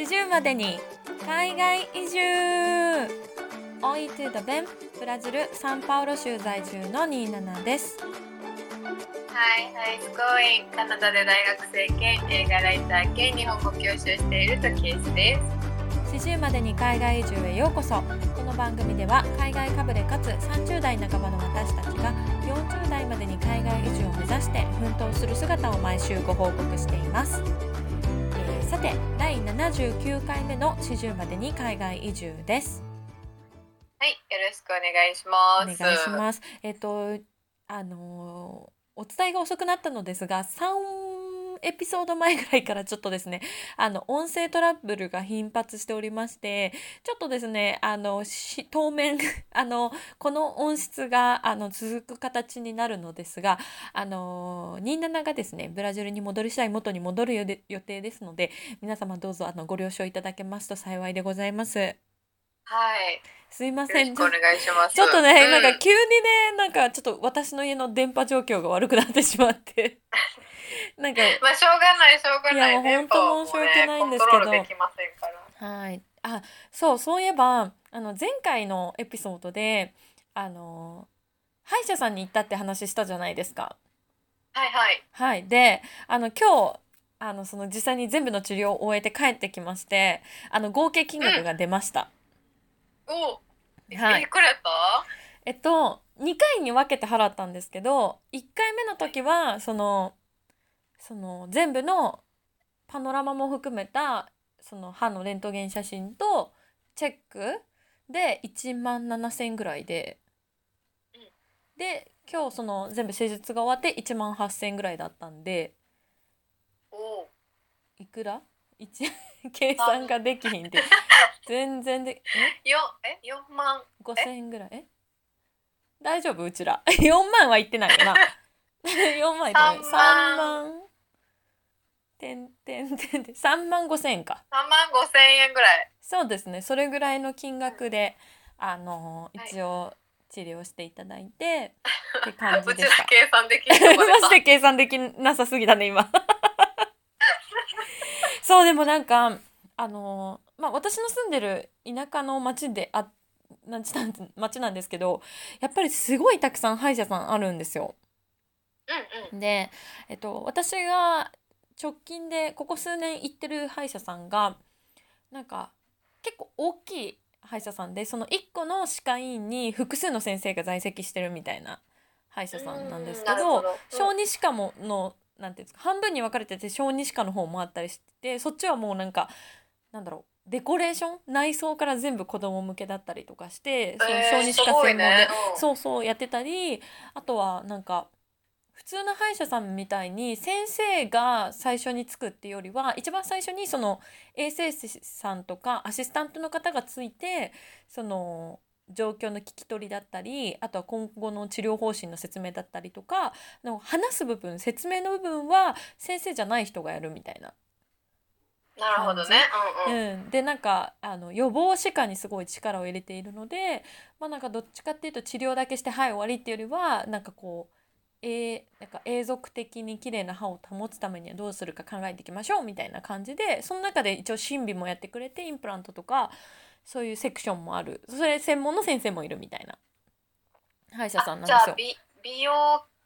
四十までに海外移住。オイトゥダベンブラジルサンパウロ州在住のニーナナです。はい、ハイスコーインカナダで大学生兼映画ライター兼日本語教師をしているトキエスです。四十までに海外移住へようこそ。この番組では海外かぶれかつ30代半ばの私たちが40代までに海外移住を目指して奮闘する姿を毎週ご報告しています、えーさて第79回目の四十までに海外移住ですはい、よろしくお願いします。お願いします。えっ、とあのーお伝えが遅くなったのですが3エピソード前ぐらいからちょっとですねあの音声トラブルが頻発しておりましてちょっとですねあのし当面 あのこの音質があの続く形になるのですがあの27がですねブラジルに戻り次第元に戻る予定ですので皆様どうぞあのご了承いただけますと幸いでございます。はい、すいませんお願いします。ちょっとね、うんなんか急にねなんかちょっと私の家の電波状況が悪くなってしまってなんかまあしょうがないしょうがない。いや本当申し訳ないんですけど。はいあそうそういえばあの前回のエピソードであの歯医者さんに行ったって話したじゃないですか。はいはい。はい、であの今日あのその実際に全部の治療を終えて帰ってきましてあの合計金額が出ました。お、はいいくらやった？えっと2回に分けて払ったんですけど1回目の時はそのその全部のパノラマも含めたその歯のレントゲン写真とチェックで1万7,000円ぐらいでうんで今日その全部施術が終わって1万8,000円ぐらいだったんでお、いくら？一 計算ができひんで全然でよえ？四万。5,000円ぐらい？え？大丈夫？うちら。4万はいってないよな。4万いってない。3三万。万てんてんてんてん3万5千円か。三万五千円ぐらい。そうですね。それぐらいの金額であのはい。一応治療していただいて、って感じでした。計算できるとこでマジで計算できなさすぎだね今。そうでもなんかあのまあ私の住んでる田舎の町であなんちなん町なんですけどやっぱりすごいたくさん歯医者さんあるんですよ。うんうん。で、えっと、私が直近でここ数年行ってる歯医者さんがなんか結構大きい歯医者さんでその1個の歯科医院に複数の先生が在籍してるみたいな歯医者さんなんですけど小児歯科ものなんていうんですか半分に分かれてて小児歯科の方もあったりしてそっちはもうなんかなんだろうデコレーション？内装から全部子供向けだったりとかしてそのえー小児歯科専門でそうそうやってたりあとはなんか普通の歯医者さんみたいに先生が最初につくっていうよりは一番最初にその衛生士さんとかアシスタントの方がついてその状況の聞き取りだったりあとは今後の治療方針の説明だったりとかの話す部分説明の部分は先生じゃない人がやるみたいな。なるほどね。うんうん。うん、でなんかあの予防歯科にすごい力を入れているのでまあなんかどっちかっていうと治療だけしてはい終わりっていうよりはなんかこう、えーなんか永続的に綺麗な歯を保つためにはどうするか考えていきましょうみたいな感じでその中で一応審美もやってくれてインプラントとかそういうセクションもある。それ専門の先生もいる。みたいな歯医者さんなんですよ。じゃあ美美容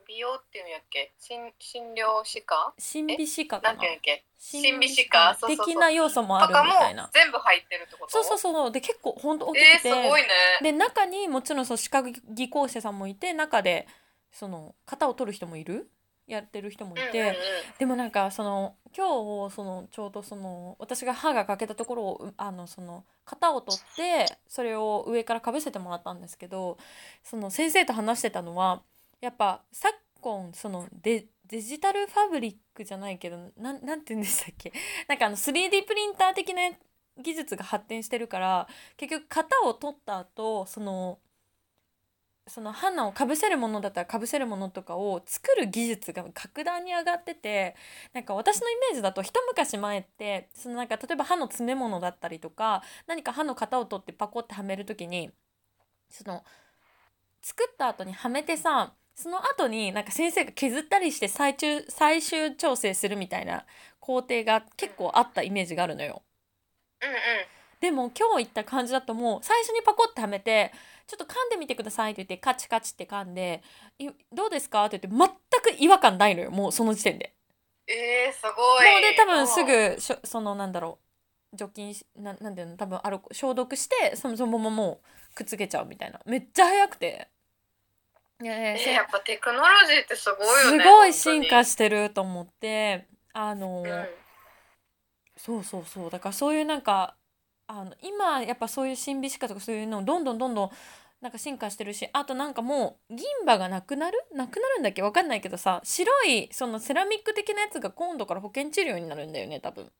美容っていうんやっけ？診診療歯科？審美歯科なかな。んていうん歯科。的な要素もあるみたいな。全部入ってるってこと？そうそうそう。で結構ほんと大きえー、くて、すごいね。で中にもちろんそう歯科技工士さんもいて中でその型を取る人もいる？やってる人もいて、でもなんかその今日そのちょうどその私が歯が欠けたところをうあのその型を取ってそれを上からかぶせてもらったんですけどその先生と話してたのはやっぱ昨今そのデデジタルファブリックじゃないけどなんなんて言うんでしたっけ？なんかあの 3D プリンター的な技術が発展してるから結局型を取った後そのその花をかぶせるものだったらかぶせるものとかを作る技術が格段に上がっててなんか私のイメージだと一昔前ってそのなんか例えば歯の詰め物だったりとか何か歯の型を取ってパコってはめる時にその作った後にはめてさその後になんか先生が削ったりして最終最終調整するみたいな工程が結構あったイメージがあるのよ。うんでも今日言った感じだともう最初にパコッてはめて「ちょっと噛んでみてください」って言ってカチカチって噛んで「いどうですか?」って言って全く違和感ないのよもうその時点で。えー、すごもい。うで多分すうんぐしょそのなんだろう除菌しななんていうの？多分アルコ消毒してそのそのままもうくっつけちゃうみたいなめっちゃ早くて。いやえーやっぱテクノロジーってすごいよね。すごい進本化してると思ってあの。うんそうそうそうだからそういうなんかあの今やっぱそういう審美歯科とかそういうのどんどんどんどんなんか進化してるしあとなんかもう銀歯がなくなる？なくなるんだっけ？わかんないけどさ白いそのセラミック的なやつが今度から保険治療になるんだよね多分。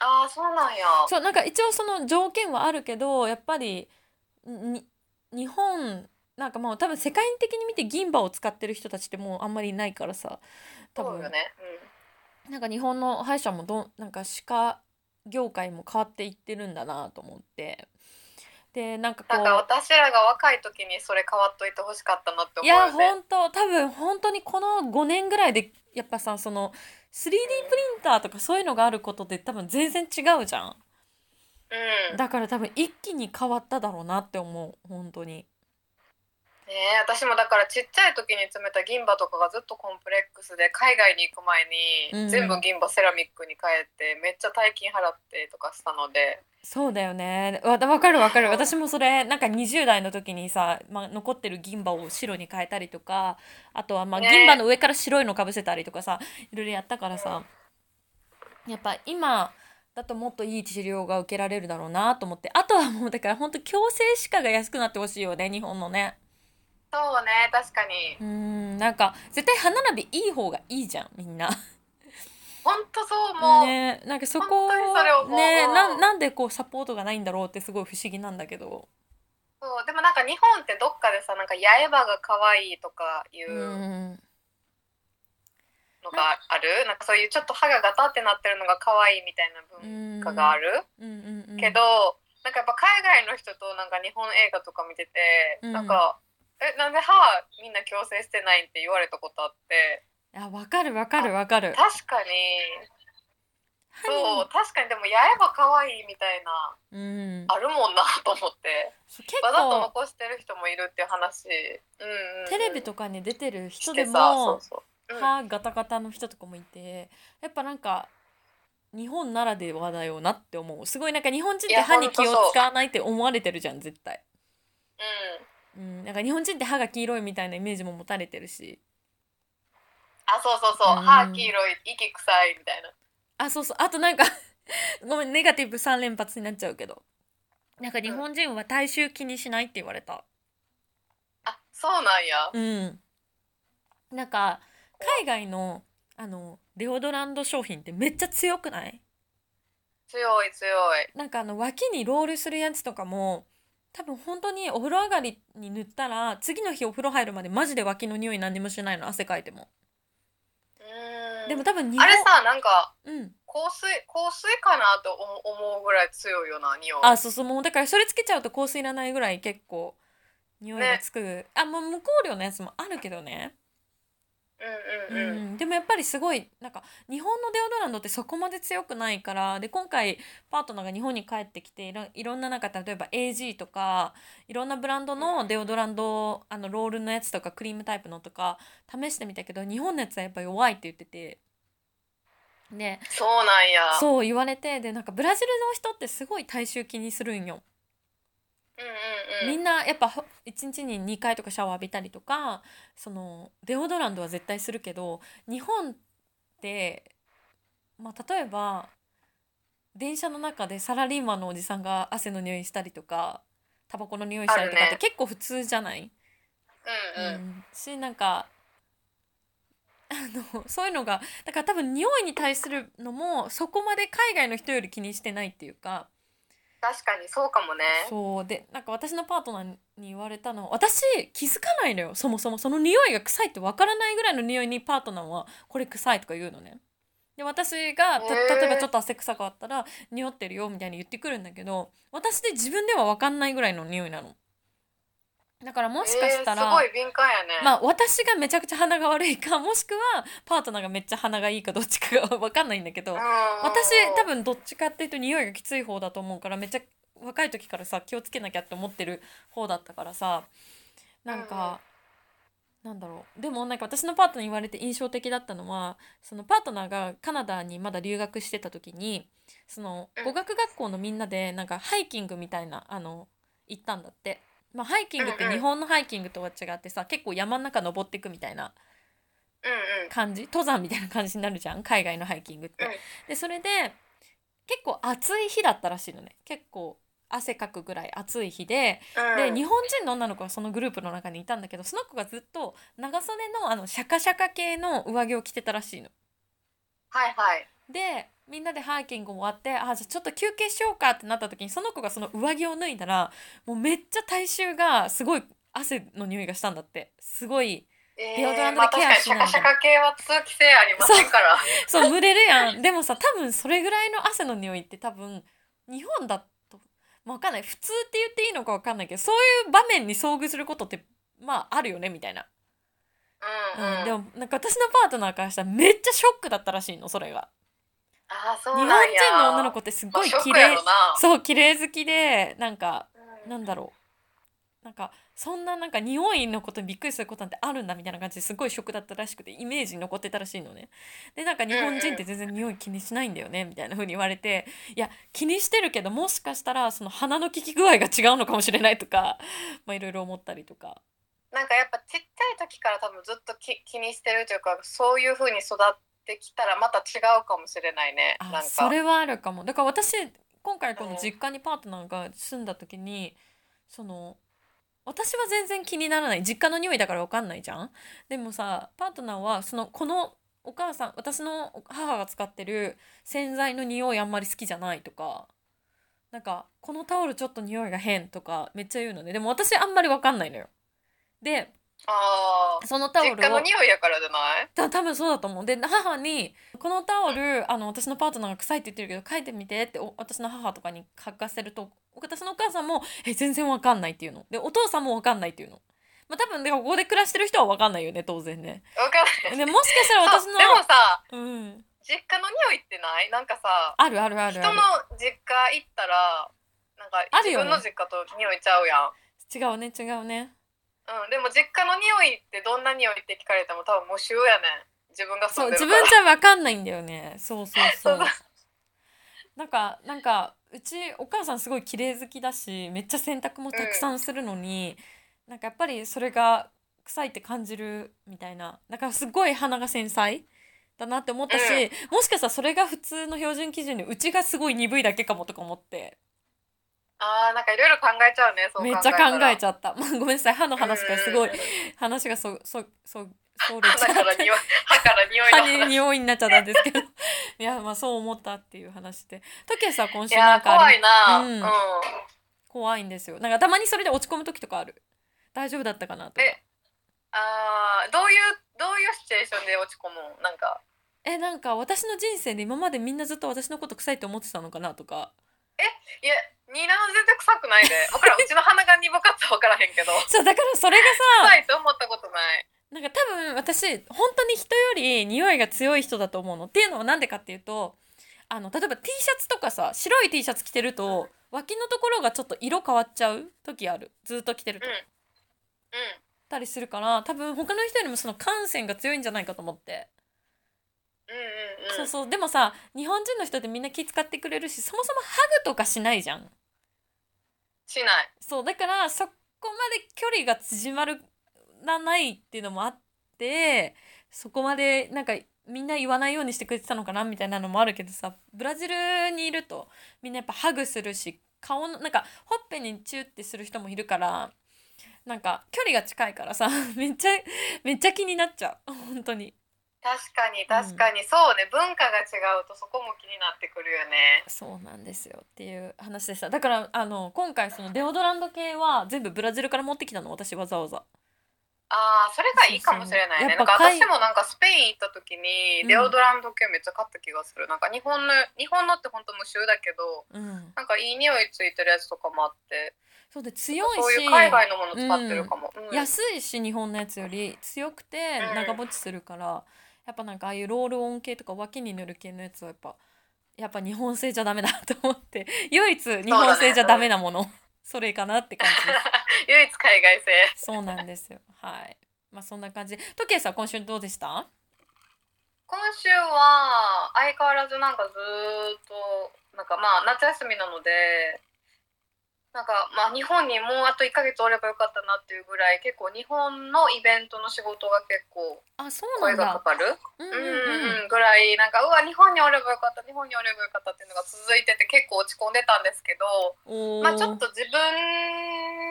ああ、そうなんや。そうなんか一応その条件はあるけどやっぱりに日本なんかもう多分世界的に見て銀歯を使ってる人たちってもうあんまりいないからさ多分。そうよね。なんか日本の歯医者もどんなんか歯科業界も変わっていってるんだなと思って。でなんかこなんかう私らが若い時にそれ変わっといてほしかったなっていや思うよね。本当多分本当にこの5年ぐらいでやっぱさその 3D プリンターとかそういうのがあることで多分全然違うじゃん。うん。だから多分一気に変わっただろうなって思う本当にねえ私もだからちっちゃい時に詰めた銀歯とかがずっとコンプレックスで海外に行く前うんに全部銀歯セラミックに変えてめっちゃ大金払ってとかしたので。そうだよね。わわかるわかる。私もそれなんか20代の時にさ、まあ、残ってる銀歯を白に変えたりとかあとはまあね銀歯の上から白いのかぶせたりとかさいろいろやったからさ。やっぱ今だともっといい治療が受けられるだろうなと思って。あとはもうだから本当矯正歯科が安くなってほしいよね日本のねそうね確かに。うーんなんか絶対歯並びいい方がいいじゃんみんな。ほんとそうもう、ねなんかそこそねななんでこうサポートがないんだろうってすごい不思議なんだけど。そうでもなんか日本ってどっかでさなんか八重歯が可愛いとかいううん。のがある、なんかそういうちょっと歯がガタってなってるのが可愛いみたいな文化がある、けどなんかやっぱ海外の人となんか日本映画とか見てて、うん。なんか「えなんで歯みんな矯正してないん?」って言われたことあって。いやわかるわかるわかる。確かに。そう確かにでも八重歯可愛いみたいな。うん。あるもんなと思って。わざと構残してる人もいるっていう話、うんうんうん。テレビとかに出てる人でも歯ガタガタの人とかもいてやっぱなんか日本ならではだよなって思う。すごいなんか日本人って歯に気を使わないって思われてるじゃん絶対。うんうん。なんか日本人って歯が黄色いみたいなイメージも持たれてるし。あそうそうそう、うん。歯黄色い息臭いみたいな。あそうそう。あとなんか ごめんネガティブ3連発になっちゃうけど。なんか日本人は体臭気にしないって言われた。あそうなんや。うん。なんか海外のあのデオドランド商品ってめっちゃ強くない？強い強い。なんかあの脇にロールするやつとかも多分本当にお風呂上がりに塗ったら次の日お風呂入るまでマジで脇の匂い何にもしないの汗かいても。うん。でも多分あれさなんかうん。香水香水かなと思思うぐらい強いよな匂い。あそうそうもうだからそれつけちゃうと香水いらないぐらい結構匂いがつく、あもう無香料のやつもあるけどねうんうんうん、うん、でもやっぱりすごいなんか日本のデオドランドってそこまで強くないからで今回パートナーが日本に帰ってきていろいろんななんか例えば AG とかいろんなブランドのデオドランドあのロールのやつとかクリームタイプのとか試してみたけど日本のやつはやっぱ弱いって言ってて。でそうなんや。そう言われてでなんかブラジルの人ってすごい体臭気にするんよ。うんうんうん。みんなやっぱほ1日に2回とかシャワー浴びたりとかそのデオドランドは絶対するけど日本って、まあ、例えば電車の中でサラリーマンのおじさんが汗の匂いしたりとかタバコの匂いしたりとかって結構普通じゃない、うんうん。うん。しなんかあのそういうのがだから多分匂いに対するのもそこまで海外の人より気にしてないっていうか。確かにそうかもね。そう。でなんか私のパートナーに言われたのは私気づかないのよ。そもそも。その匂いが臭いってわからないぐらいの匂いにパートナーはこれ臭いとか言うのね。で私が例えばちょっと汗臭かったら匂ってるよみたいに言ってくるんだけど私で自分ではわかんないぐらいの匂いなのだからもしかしたら、えー、すごい敏感やね。まあ私がめちゃくちゃ鼻が悪いかもしくはパートナーがめっちゃ鼻がいいかどっちかが分かんないんだけど、私多分どっちかっていうと匂いがきつい方だと思うからめっちゃ若い時からさ気をつけなきゃって思ってる方だったからさなんか、うん、なんだろう。でもなんか私のパートナーに言われて印象的だったのはそのパートナーがカナダにまだ留学してた時にその語学学校のみんなでなんかハイキングみたいなあの行ったんだって。まあ、ハイキングって日本のハイキングとは違ってさ結構山の中登っていくみたいな感じ？登山みたいな感じになるじゃん？海外のハイキングって。でそれで結構暑い日だったらしいのね。結構汗かくぐらい暑い日で、で日本人の女の子がそのグループの中にいたんだけどその子がずっと長袖のあのシャカシャカ系の上着を着てたらしいの。はいはい、でみんなでハイキング終わってあじゃあちょっと休憩しようかってなった時にその子がその上着を脱いだらもうめっちゃ体臭がすごい汗の匂いがしたんだって。すごいデオドランドでケアしない、えーまあ、シャカシャカ系は通気性ありませんからそう蒸れるやん。でもさ多分それぐらいの汗の匂いって多分日本だと、まあ、分かんない。普通って言っていいのか分かんないけどそういう場面に遭遇することってまああるよねみたいな。うん、うん。うん、でもなんか私のパートナーからしたらめっちゃショックだったらしいのそれが。あそう日本人の女の子ってすごい綺麗。そう綺麗好きでなんか、うん、なんだろう。なんかそんななんか匂いのことにびっくりすることなんてあるんだみたいな感じですごいショックだったらしくてイメージに残ってたらしいのね。でなんか日本人って全然匂い気にしないんだよねみたいな風に言われていや気にしてるけどもしかしたらその鼻の効き具合が違うのかもしれないとか まあいろいろ思ったりとか。なんかやっぱちっちゃい時から多分ずっとき気にしてるというかそういう風に育ってきたらまた違うかもしれないね。あそれはあるかも。だから私今回この実家にパートナーが住んだ時に、その私は全然気にならない。実家の匂いだから分かんないじゃん。でもさパートナーはそのこのお母さん私の母が使ってる洗剤の匂いあんまり好きじゃないとかなんかこのタオルちょっと匂いが変とかめっちゃ言うのね。でも私あんまり分かんないのよ。であそのタオルを実家の匂いやからじゃない？た多分そうだと思う。で母に「このタオルあの私のパートナーが臭いって言ってるけど書いてみて」って私の母とかに書かせると私のお母さんも「え全然わかんない」っていうの。でお父さんもわかんないっていうの。まあ、多分でここで暮らしてる人はわかんないよね当然ね。わかんない。でもしかしたら私のでもさ、うん、実家の匂いってない？なんかさあるあるある人の実家行ったらなんか自分の実家と匂いちゃうやん。違うね違うね。うん、でも実家の匂いってどんな匂いって聞かれても多分無臭やね自分がそう自分じゃ分かんないんだよね。そうそうそう。なんかなんかうちお母さんすごい綺麗好きだしめっちゃ洗濯もたくさんするのに、うん、なんかやっぱりそれが臭いって感じるみたいな。だからすごい鼻が繊細だなって思ったし、うん、もしかしたらそれが普通の標準基準でうちがすごい鈍いだけかもとか思ってあーなんかいろいろ考えちゃうねめっちゃ考えちゃった。まあ、ごめんなさい歯の話からすごい。話がそそそそれちゃって歯から匂い歯に匂いになっちゃったん。ですけどいやまあそう思ったっていう話で時計さ今週なんか怖いな、うん、怖いんですよなんかたまにそれで落ち込む時とかある大丈夫だったかなとかえあどういうどういうシチュエーションで落ち込むなんかえなんか私の人生で今までみんなずっと私のこと臭いって思ってたのかなとかえいやニーナ全然臭くないで。分からん。うちの鼻が鈍かったら分からへんけど。そうだからそれがさ臭いと思ったことない。なんか多分私本当に人より匂いが強い人だと思うの。っていうのは何でかっていうとあの例えば T シャツとかさ白い T シャツ着てると脇のところがちょっと色変わっちゃう時ある。ずっと着てると。うん、うん。たりするから多分他の人よりもその感染が強いんじゃないかと思って。うんうんうん、そうそう。でもさ日本人の人ってみんな気遣ってくれるしそもそもハグとかしないじゃん。しない。そうだからそこまで距離が縮まらないっていうのもあってそこまでなんかみんな言わないようにしてくれてたのかなみたいなのもあるけどさブラジルにいるとみんなやっぱハグするし顔のなんかほっぺにチューってする人もいるからなんか距離が近いからさ めっちゃめっちゃ気になっちゃう。本当に確かに確かに、うん、そうね文化が違うとそこも気になってくるよね。そうなんですよっていう話でした。だからあの今回そのデオドランド系は全部ブラジルから持ってきたの私わざわざ。ああそれがいいかもしれないね。なんか私もなんかスペイン行った時にデオドランド系めっちゃ買った気がする、うん、なんか日本の日本のって本当無臭だけど、うん、なんかいい匂いついてるやつとかもあって。そうで強いし。海外のもの使ってるかも、うん。安いし日本のやつより強くてうん。長持ちするから、やっぱなんかああいうロールオン系とか脇に塗る系のやつはやっぱやっぱ日本製じゃダメだと思って 唯一日本製じゃダメなもの。そ,、れかなって感じです。唯一海外製。そうなんですよ。はい。まあそんな感じ。で時計さん今週どうでした？今週は相変わらずなんかずーっとなんかまあ夏休みなのでなんかまあ日本にもうあと1ヶ月おればよかったなっていうぐらい結構日本のイベントの仕事が結構あそうな声がかかる？うんぐらいなんかうわ日本におればよかった日本におればよかったっていうのが続いてて結構落ち込んでたんですけどまあちょっと自分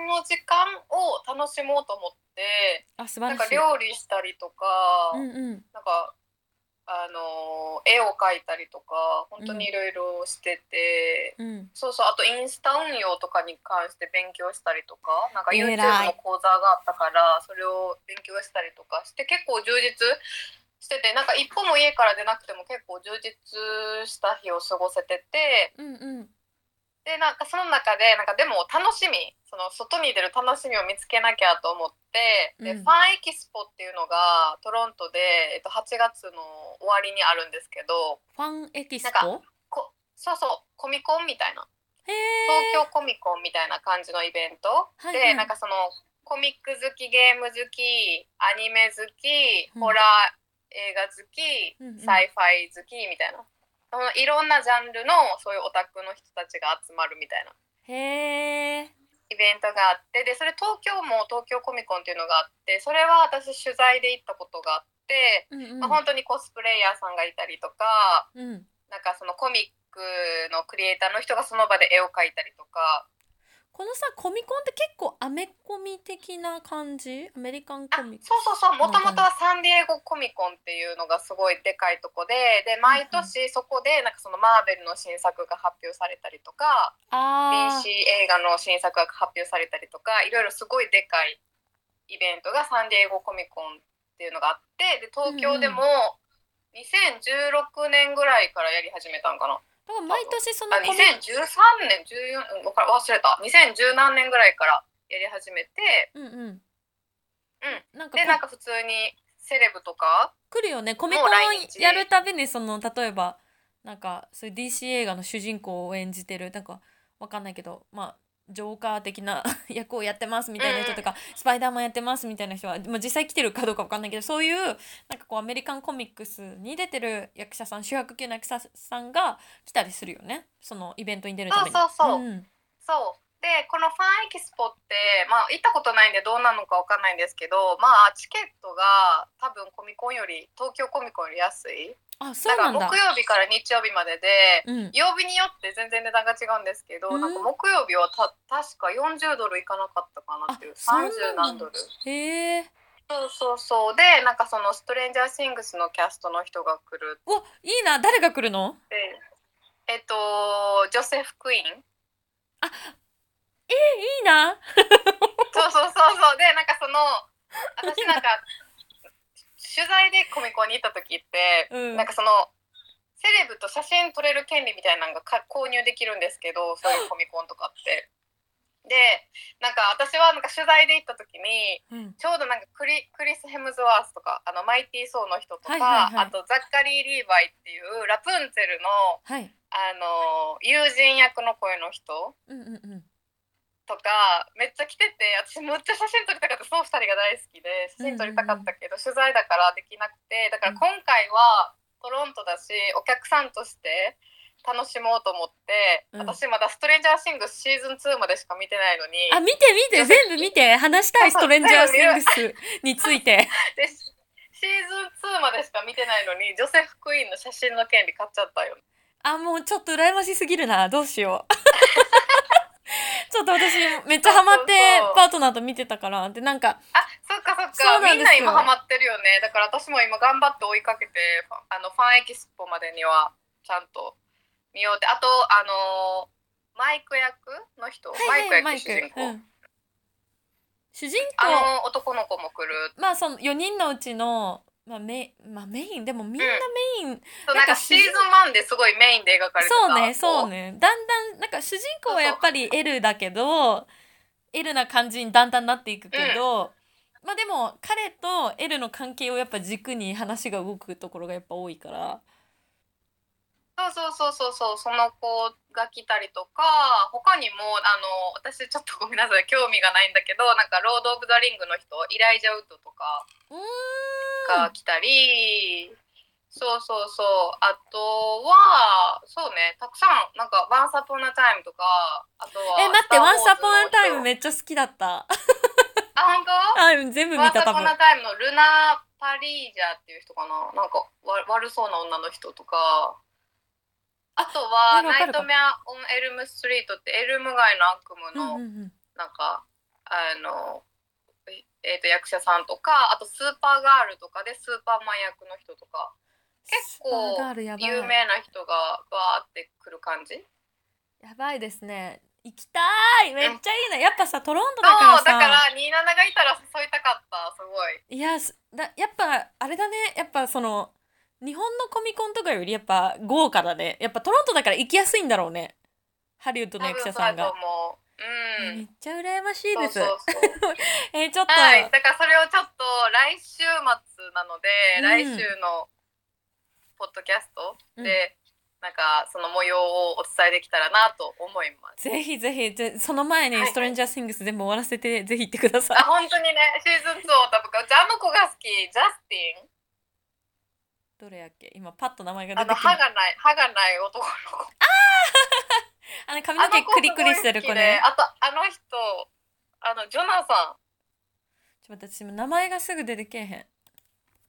の時間を楽しもうと思ってなんか料理したりとか、うんうん。なんかあの絵を描いたりとか本当にいろいろしてて、うん。そうそうあとインスタ運用とかに関して勉強したりとかなんか偉 YouTube いの講座があったからそれを勉強したりとかして結構充実しててなんか一歩も家から出なくても結構充実した日を過ごせててうんうんでなんかその中でなんかでも楽しみその外に出る楽しみを見つけなきゃと思って、でうん。ファンエキスポっていうのがトロントで、えっと、8月の終わりにあるんですけどファンエキスなんポこそうそうコミコンみたいな。へ東京コミコンみたいな感じのイベント、はいはい。でなんかそのコミック好きゲーム好きアニメ好きうん。ホラー映画好き、うんうん。 sci-fi 好きみたいないろんなジャンルのそういうオタクの人たちが集まるみたいな。へえイベントがあってでそれ東京も東京コミコンっていうのがあってそれは私取材で行ったことがあって、うんうん。まあ、本当にコスプレイヤーさんがいたりとかうん。なんかそのコミックのクリエイターの人がその場で絵を描いたりとかこのさコミコンって結構アメコミ的な感じ？アメリカンあコミそうそうそう。もともとはサンディエゴコミコンっていうのがすごいでかいとこでで毎年そこでなんかそのマーベルの新作が発表されたりとかあ DC 映画の新作が発表されたりとかいろいろすごいでかいイベントがサンディエゴコミコンっていうのがあってで東京でも2016年ぐらいからやり始めたんかな。だから毎年そのあコミ2013年14うんわか忘れた。2010何年ぐらいからやり始めて。うんうん。うん。なんかこでなんか普通にセレブとか。来るよね。コミコンやるたびにその例えばなんかそういう DC 映画の主人公を演じてる。なんかわかんないけど。まあジョーカー的な 役をやってますみたいな人とか、スパイダーマンやってますみたいな人は、まあ、実際来てるかどうかわかんないけどそういうなんかこうアメリカンコミックスに出てる役者さん主役級の役者さんが来たりするよね。そのイベントに出るために。そうそうそう。うん。そう。でこのファンエキスポってまあ行ったことないんでどうなのかわかんないんですけどまあチケットが多分コミコンより東京コミコンより安いあそうなんだ。だから木。曜日から日曜日まででうん、曜日によって全然値段が違うんですけど、うん。なんか木曜日はた確か40ドルいかなかったかなっていうあそんな30の何ドル。へえ。そうそうそう。でなんかそのストレンジャーシングスのキャストの人が来るおいいな。誰が来るの？えっとジョセフ・クイーン。いいな。そうそうそうそう。でなんかその私なんか取材でコミコンに行った時って、うんなんかそのセレブと写真撮れる権利みたいなのがか購入できるんですけどそういうコミコンとかって。でなんか私はなんか取材で行った時にうんちょうどなんかクリクリス・ヘムズワースとかあのマイティー・ソーの人とか、はいはいはいあとザッカリー・リーバイっていうラプンツェルのはい。あの友人役の声の人うんうんうん。とかめっちゃ来てて私むっちゃ写真撮りたかった。その2人が大好きで写真撮りたかったけど、取材だからできなくてだから今回はトロントだしお客さんとして楽しもうと思って、うん。私まだ「ストレンジャーシングス」シーズン2までしか見てないのにあ見て見て全部見て話したいストレンジャーシングスについて。でシーズン2までしか見てないのにジョセフ・クイーンの写真の権利買っちゃったよ。あもうちょっと羨ましすぎるな。どうしよう。ちょっと私めっちゃハマってパートナーと見てたからでなんかあそっかそっか。みんな今ハマってるよね。だから私も今頑張って追いかけてファあのファンエキスポまでにはちゃんと見ようって。あとあのーマイク役の人、マイク役主人公、うん。主人あ公の男の子も来る。まあその4人のうちの、まあメまあ、メインでもみんなメイン、そうなかなんんかシーズン1ですごいメインで描かれてたそうねそうね。だんだんなんか主人公はやっぱり L だけど L な感じにだんだんなっていくけど、まあでも彼と L の関係をやっぱ軸に話が動くところがやっぱ多いからそうそうそうそうそうその子が来たりとか他にもあの私ちょっとごめんなさい興味がないんだけどなんかロード・オブ・ザ・リングの人イライジャ・ウッドとかが来たりそうそうそうあとはそうねたくさんなんか「 Once Upon a Time」とかあとはえ待って「ワンサポン・ア・タイム」めっちゃ好きだった。あ本当？あ全部見た多分「 Once Upon a Time」のラナ・パリージャっていう人かな。なんかわ悪そうな女の人とかあとは「ナイトメア・オン・エルム・ストリート」ってエルム街の悪夢の、なんかあのえー、と役者さんとかあとスーパーガールとかでスーパーマン役の人とか結構有名な人がバーってくる感じ？やばいですね。行きたい。めっちゃいいな、やっぱさトロントだからさ。だから27がいたら誘いたかったすごい。いやだやっぱあれだね。やっぱその日本のコミコンとかよりやっぱ豪華だねやっぱトロントだから行きやすいんだろうねハリウッドの役者さんが。うん、めっちゃ羨ましいです。そうそうそう えー、ちょっと、はい、だからそれをちょっと来週末なので、うん、来週のポッドキャストで、うん、なんかその模様をお伝えできたらなと思います。ぜひぜひぜその前にストレンジャーシングス全部終わらせて、ぜひ行ってください。あ本当にねシーズン2を多分あの子が好きジャスティン。どれやっけ？今パッと名前が出てき歯がない歯がない男の子。あああの髪の毛クリクリしてる子ね。あとあの人あのジョナさん。ちょっと私も名前がすぐ出てけえへん。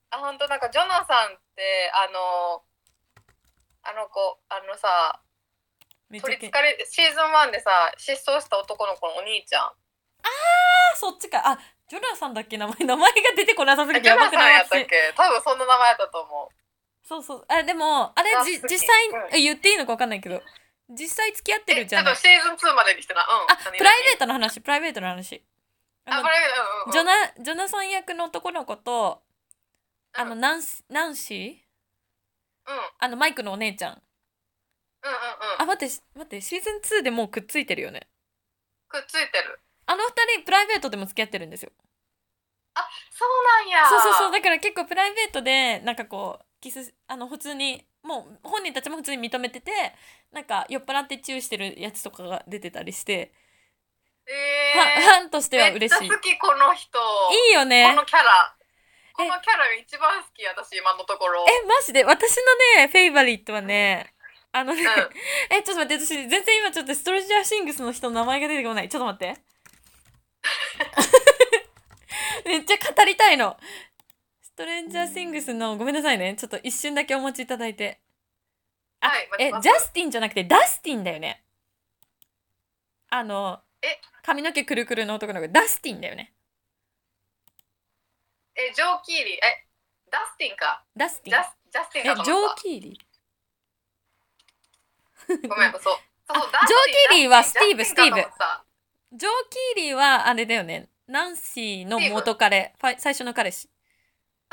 あ本当なんかジョナさんってあのあの子あのさ取りつかれシーズン1でさ失踪した男の子のお兄ちゃん。ああそっちかあジョナサンだっけ？名前名前が出てこなさすぎてやばくない？やったっけ？多分そんな名前やったと思う。そうそう。あでもあれじ実際、うん、言っていいのか分かんないけど実際付き合ってるじゃない？シーズン2までにしてな、うん、あプライベートの話プライベートの話。あプライベート、うんうん、ジョナジョナサン役の男の子とあの、ナンナンシー、うん、あのマイクのお姉ちゃん。うんうんうんあ待って待ってシーズン2でもうくっついてるよね。くっついてる。あの二人プライベートでも付き合ってるんですよ。あそうなんや。そうそうそう。だから結構プライベートでなんかこうキスあの普通にもう本人たちも普通に認めててなんか酔っ払ってチューしてるやつとかが出てたりして。えー、ファンとしては嬉しい。めっちゃ好きこの人。いいよね。このキャラ。このキャラ一番好き私今のところ。えマジで？私のねフェイバリットはねあのね、うん、えちょっと待って私全然今ちょっとストレージャーシングスの人の名前が出てこない。ちょっと待って。めっちゃ語りたいのストレンジャーシングスのごめんなさいね。ちょっと一瞬だけお待ちいただいて。あ、はい、えジャスティンじゃなくてダスティンだよね。あのえ？髪の毛くるくるの男の子ダスティンだよね。えジョー・キーリー。えダスティンか。ダスティン？ジャスジャスティンえジョー・キーリー。ごめんそう。そうジョー・キーリーはスティーブスティーブジョー・キーリーはあれだよね。ナンシーの元彼。最初の彼氏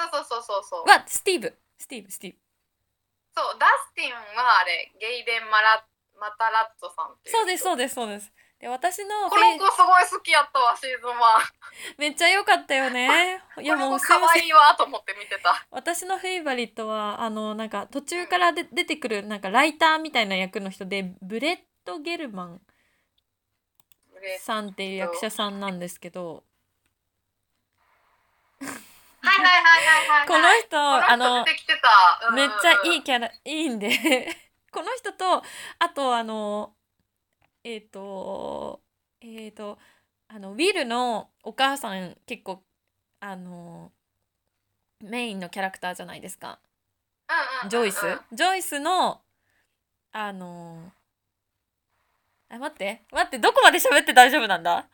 そうそうそうそう。はスティーブスティーブスティーブそうダスティンはあれゲイテンマラマタラッツォさんっていうそうですそうですそうです。で私のこの子すごい好きやったわシーズン1めっちゃ良かったよね。いやもう可愛いわと思って見てた。私の favorite はあのなんか途中からで、出てくるなんかライターみたいな役の人でブレット・ゲルマンさんっていう役者さんなんですけどはいはいはいはいこの人あのうんうん、めっちゃいいキャラいいんで。この人とあとあのえっ、ー、とえっ、ー、とあのウィルのお母さん結構あのメインのキャラクターじゃないですか、ジョイス？ジョイスのあのあ待って待ってどこまで喋って大丈夫なんだ？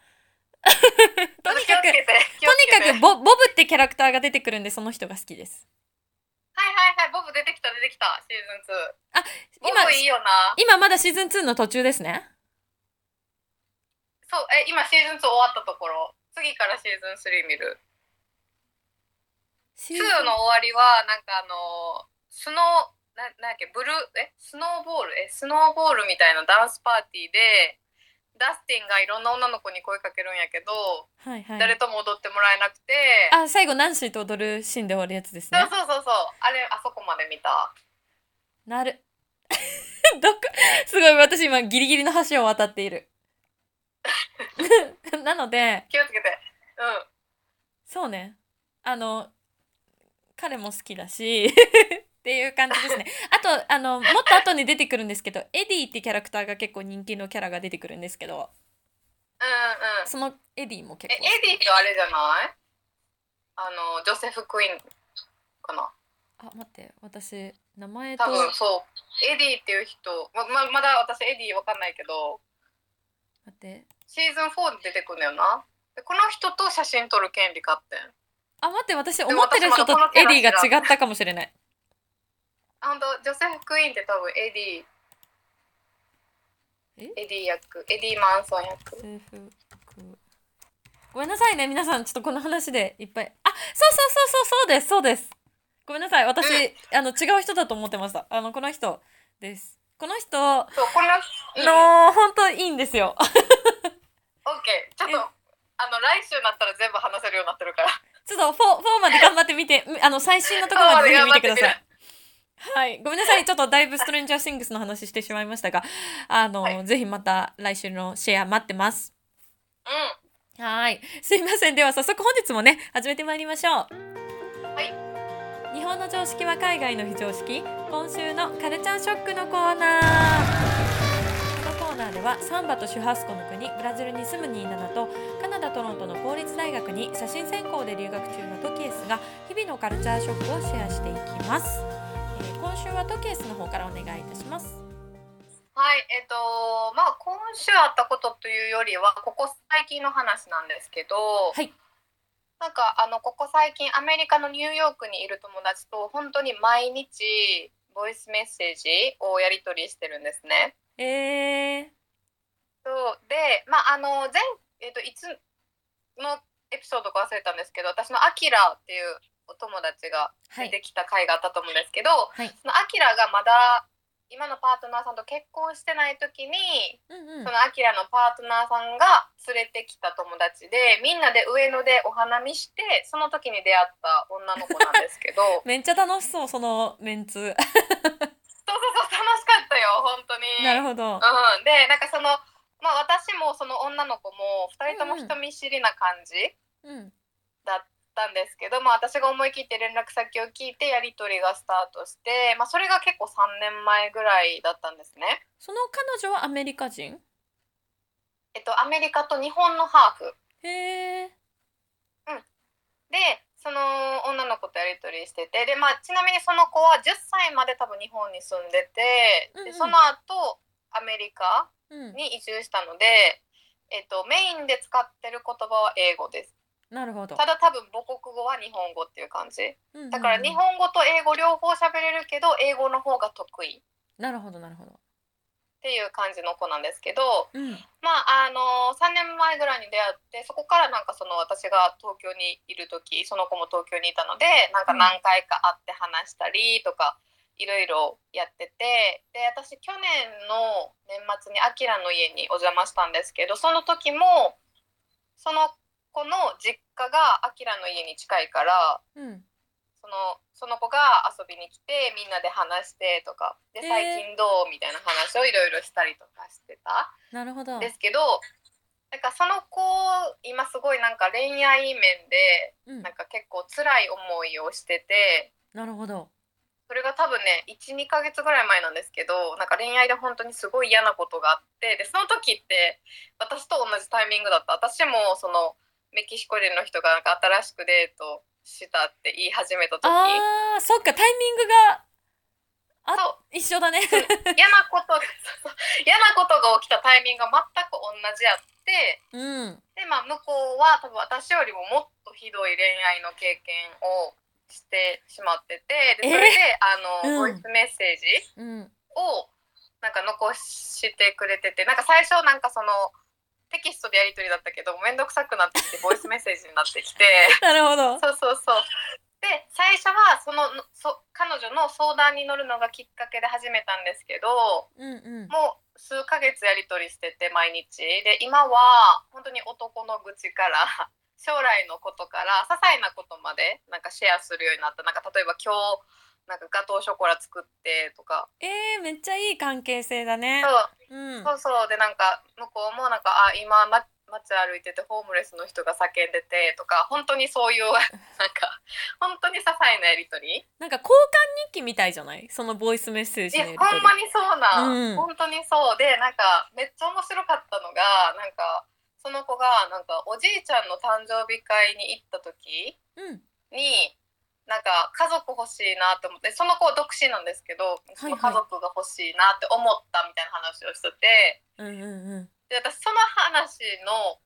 とにかくとにかくボボブってキャラクターが出てくるんでその人が好きです。はいはいはい。ボブ出てきた出てきた。シーズン2あ今いいよな。今まだシーズン2の途中ですね。そうえ今シーズン2終わったところ。次からシーズン3見る。2の終わりはなんかあのスノーななんだっけブルーえスノーボール？えスノーボールみたいなダンスパーティーでダスティンがいろんな女の子に声かけるんやけど、はいはい。誰とも踊ってもらえなくて。あ最後ナンシーと踊るシーンで終わるやつですね。そうそうそうそう。あれあそこまで見た。なる。どこすごい私今ギリギリの橋を渡っている。なので気をつけて。うん。そうね。あの彼も好きだしっていう感じですね。あとあのもっと後に出てくるんですけどエディってキャラクターが結構人気のキャラが出てくるんですけど。うんうん。そのエディもえ結構。エディってあれじゃない？あのジョセフ・クイーンかな？あ待って私名前と。多分そう。エディっていう人まままだ私エディわかんないけど。待って。シーズン4で出てくんだよな。でこの人と写真撮る権利買ってん。あ待って私も思ってる人とエラディが違ったかもしれない。あ本当ジョセフ・クイーンって多分エディ。え？エディ役。エディ・マンソン役。ごめんなさいね皆さん。ちょっとこの話でいっぱい。あそうそうそうそうそうですそうです。ごめんなさい私、あの違う人だと思ってましたあのこの人です。この人のそうこのうん。本当いいんですよ。オッケーちょっえ？とあの来週になったら全部話せるようになってるから。ちょっとフォーフォーまで頑張ってみてあの最新のところまで見てくださいはい、ごめんなさい、ちょっとだいぶストレンジャーシングスの話してしまいましたが、あの、はいぜひまた来週のシェア待ってます。うんはい。すいません。では早速本日もね、始めてまいりましょう。はい。日本の常識は海外の非常識。今週のカルチャーショックのコーナー。このコーナーではサンバとシュハスコの国ブラジルに住むニーナナとカナダ・トロントの公立大学に写真専攻で留学中のトキエスが日々のカルチャーショックをシェアしていきます、えー今週はトキエスの方からお願いいたします。はいえっ、とまあ今週あったことというよりはここ最近の話なんですけど、はい。なんかあのここ最近アメリカのニューヨークにいる友達と本当に毎日ボイスメッセージをやり取りしてるんですね。えー、そう。でまああの前えっ、といつのエピソードか忘れたんですけど私のアキラっていうお友達がはい。出てきた回があったと思うんですけど、はい。そのアキラがまだ今のパートナーさんと結婚してない時に、うんうん。そのアキラのパートナーさんが連れてきた友達でみんなで上野でお花見してその時に出会った女の子なんですけど。めっちゃ楽しそうそのメンツ。そうそうそう楽しかったよ本当に。なるほど。うん、でなんかそのまあ私もその女の子も2人とも人見知りな感じうん。だったんですけど、まあ私が思い切って連絡先を聞いてやり取りがスタートして、まあ、それが結構3年前ぐらいだったんですね。その彼女はアメリカ人？えっとアメリカと日本のハーフ。へえでその女の子とやり取りしててで、まあ、ちなみにその子は10歳まで多分日本に住んでて、うんうん。でその後アメリカうん。に移住したので、えっと、メインで使ってる言葉は英語です。なるほど。ただ多分母国語は日本語っていう感じ。うんうんうん。だから日本語と英語両方喋れるけど英語の方が得意。っなるほどなるほど。ていう感じの子なんですけどうん。まああの3年前ぐらいに出会ってそこからなんかその私が東京にいる時その子も東京にいたのでなんか何回か会って話したりとかいろいろやっててで私去年の年末にアキラの家にお邪魔したんですけどその時もその子の実家がアキラの家に近いからうん。そのその子が遊びに来てみんなで話してとか。で最近どうみたいな話をいろいろしたりとかしてた。なるほど。ですけどなんかその子今すごいなんか恋愛面でうん。なんか結構辛い思いをしててなるほど。それが多分ね12ヶ月ぐらい前なんですけどなんか恋愛で本当にすごい嫌なことがあってでその時って私と同じタイミングだった。私もそのメキシコ人の人がなんか新しくデートしたって言い始めた時。あーそっかタイミングがあ一緒だね。嫌なことが嫌なことが起きたタイミングが全く同じやって。うん。で、まあ、向こうは多分私よりももっとひどい恋愛の経験をしてしまってて。でそれで、あの、うん。ボイスメッセージうん。をなんか残してくれてて。なんか最初なんかそのテキストでやり取りだったけど面倒くさくなってきてボイスメッセージになってきて。なるほどそうそうそう。で最初はそのそ彼女の相談に乗るのがきっかけで始めたんですけどうんうんもう数ヶ月やり取りしてて毎日で今は本当に男の愚痴から将来のことから些細なことまでなんかシェアするようになったなんか例えば今日なんかガトーショコラ作ってとか。えー、めっちゃいい関係性だね。そう,、うん、そうそう。でなんか向こうもなんかあ今、ま、街歩いててホームレスの人が叫んでてとか本当にそういう なんか本当に些細なやり取り。なんか交換日記みたいじゃない？そのボイスメッセージいのやり取り。やほんまにそうな、うん。本当にそう。でなんかめっちゃ面白かったのがなんかその子がなんかおじいちゃんの誕生日会に行った時うん。になんか家族欲しいなと思ってその子独身なんですけどその家族が欲しいなって思ったみたいな話をしてて、うんうんうん。で私その話の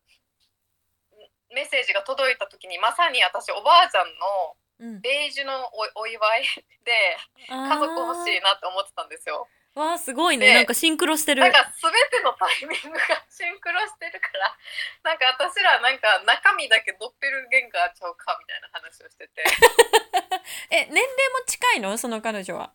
メッセージが届いた時にまさに私おばあちゃんのうん。ベージュのおお祝いで家族欲しいなって思ってたんですよ。わあすごいね。でなんかシンクロしてる。なんか全てのタイミングがシンクロしてるから なんか私らなんか中身だけドッペルゲンガーちゃうかみたいな話をしてて。え年齢も近いの？その彼女は。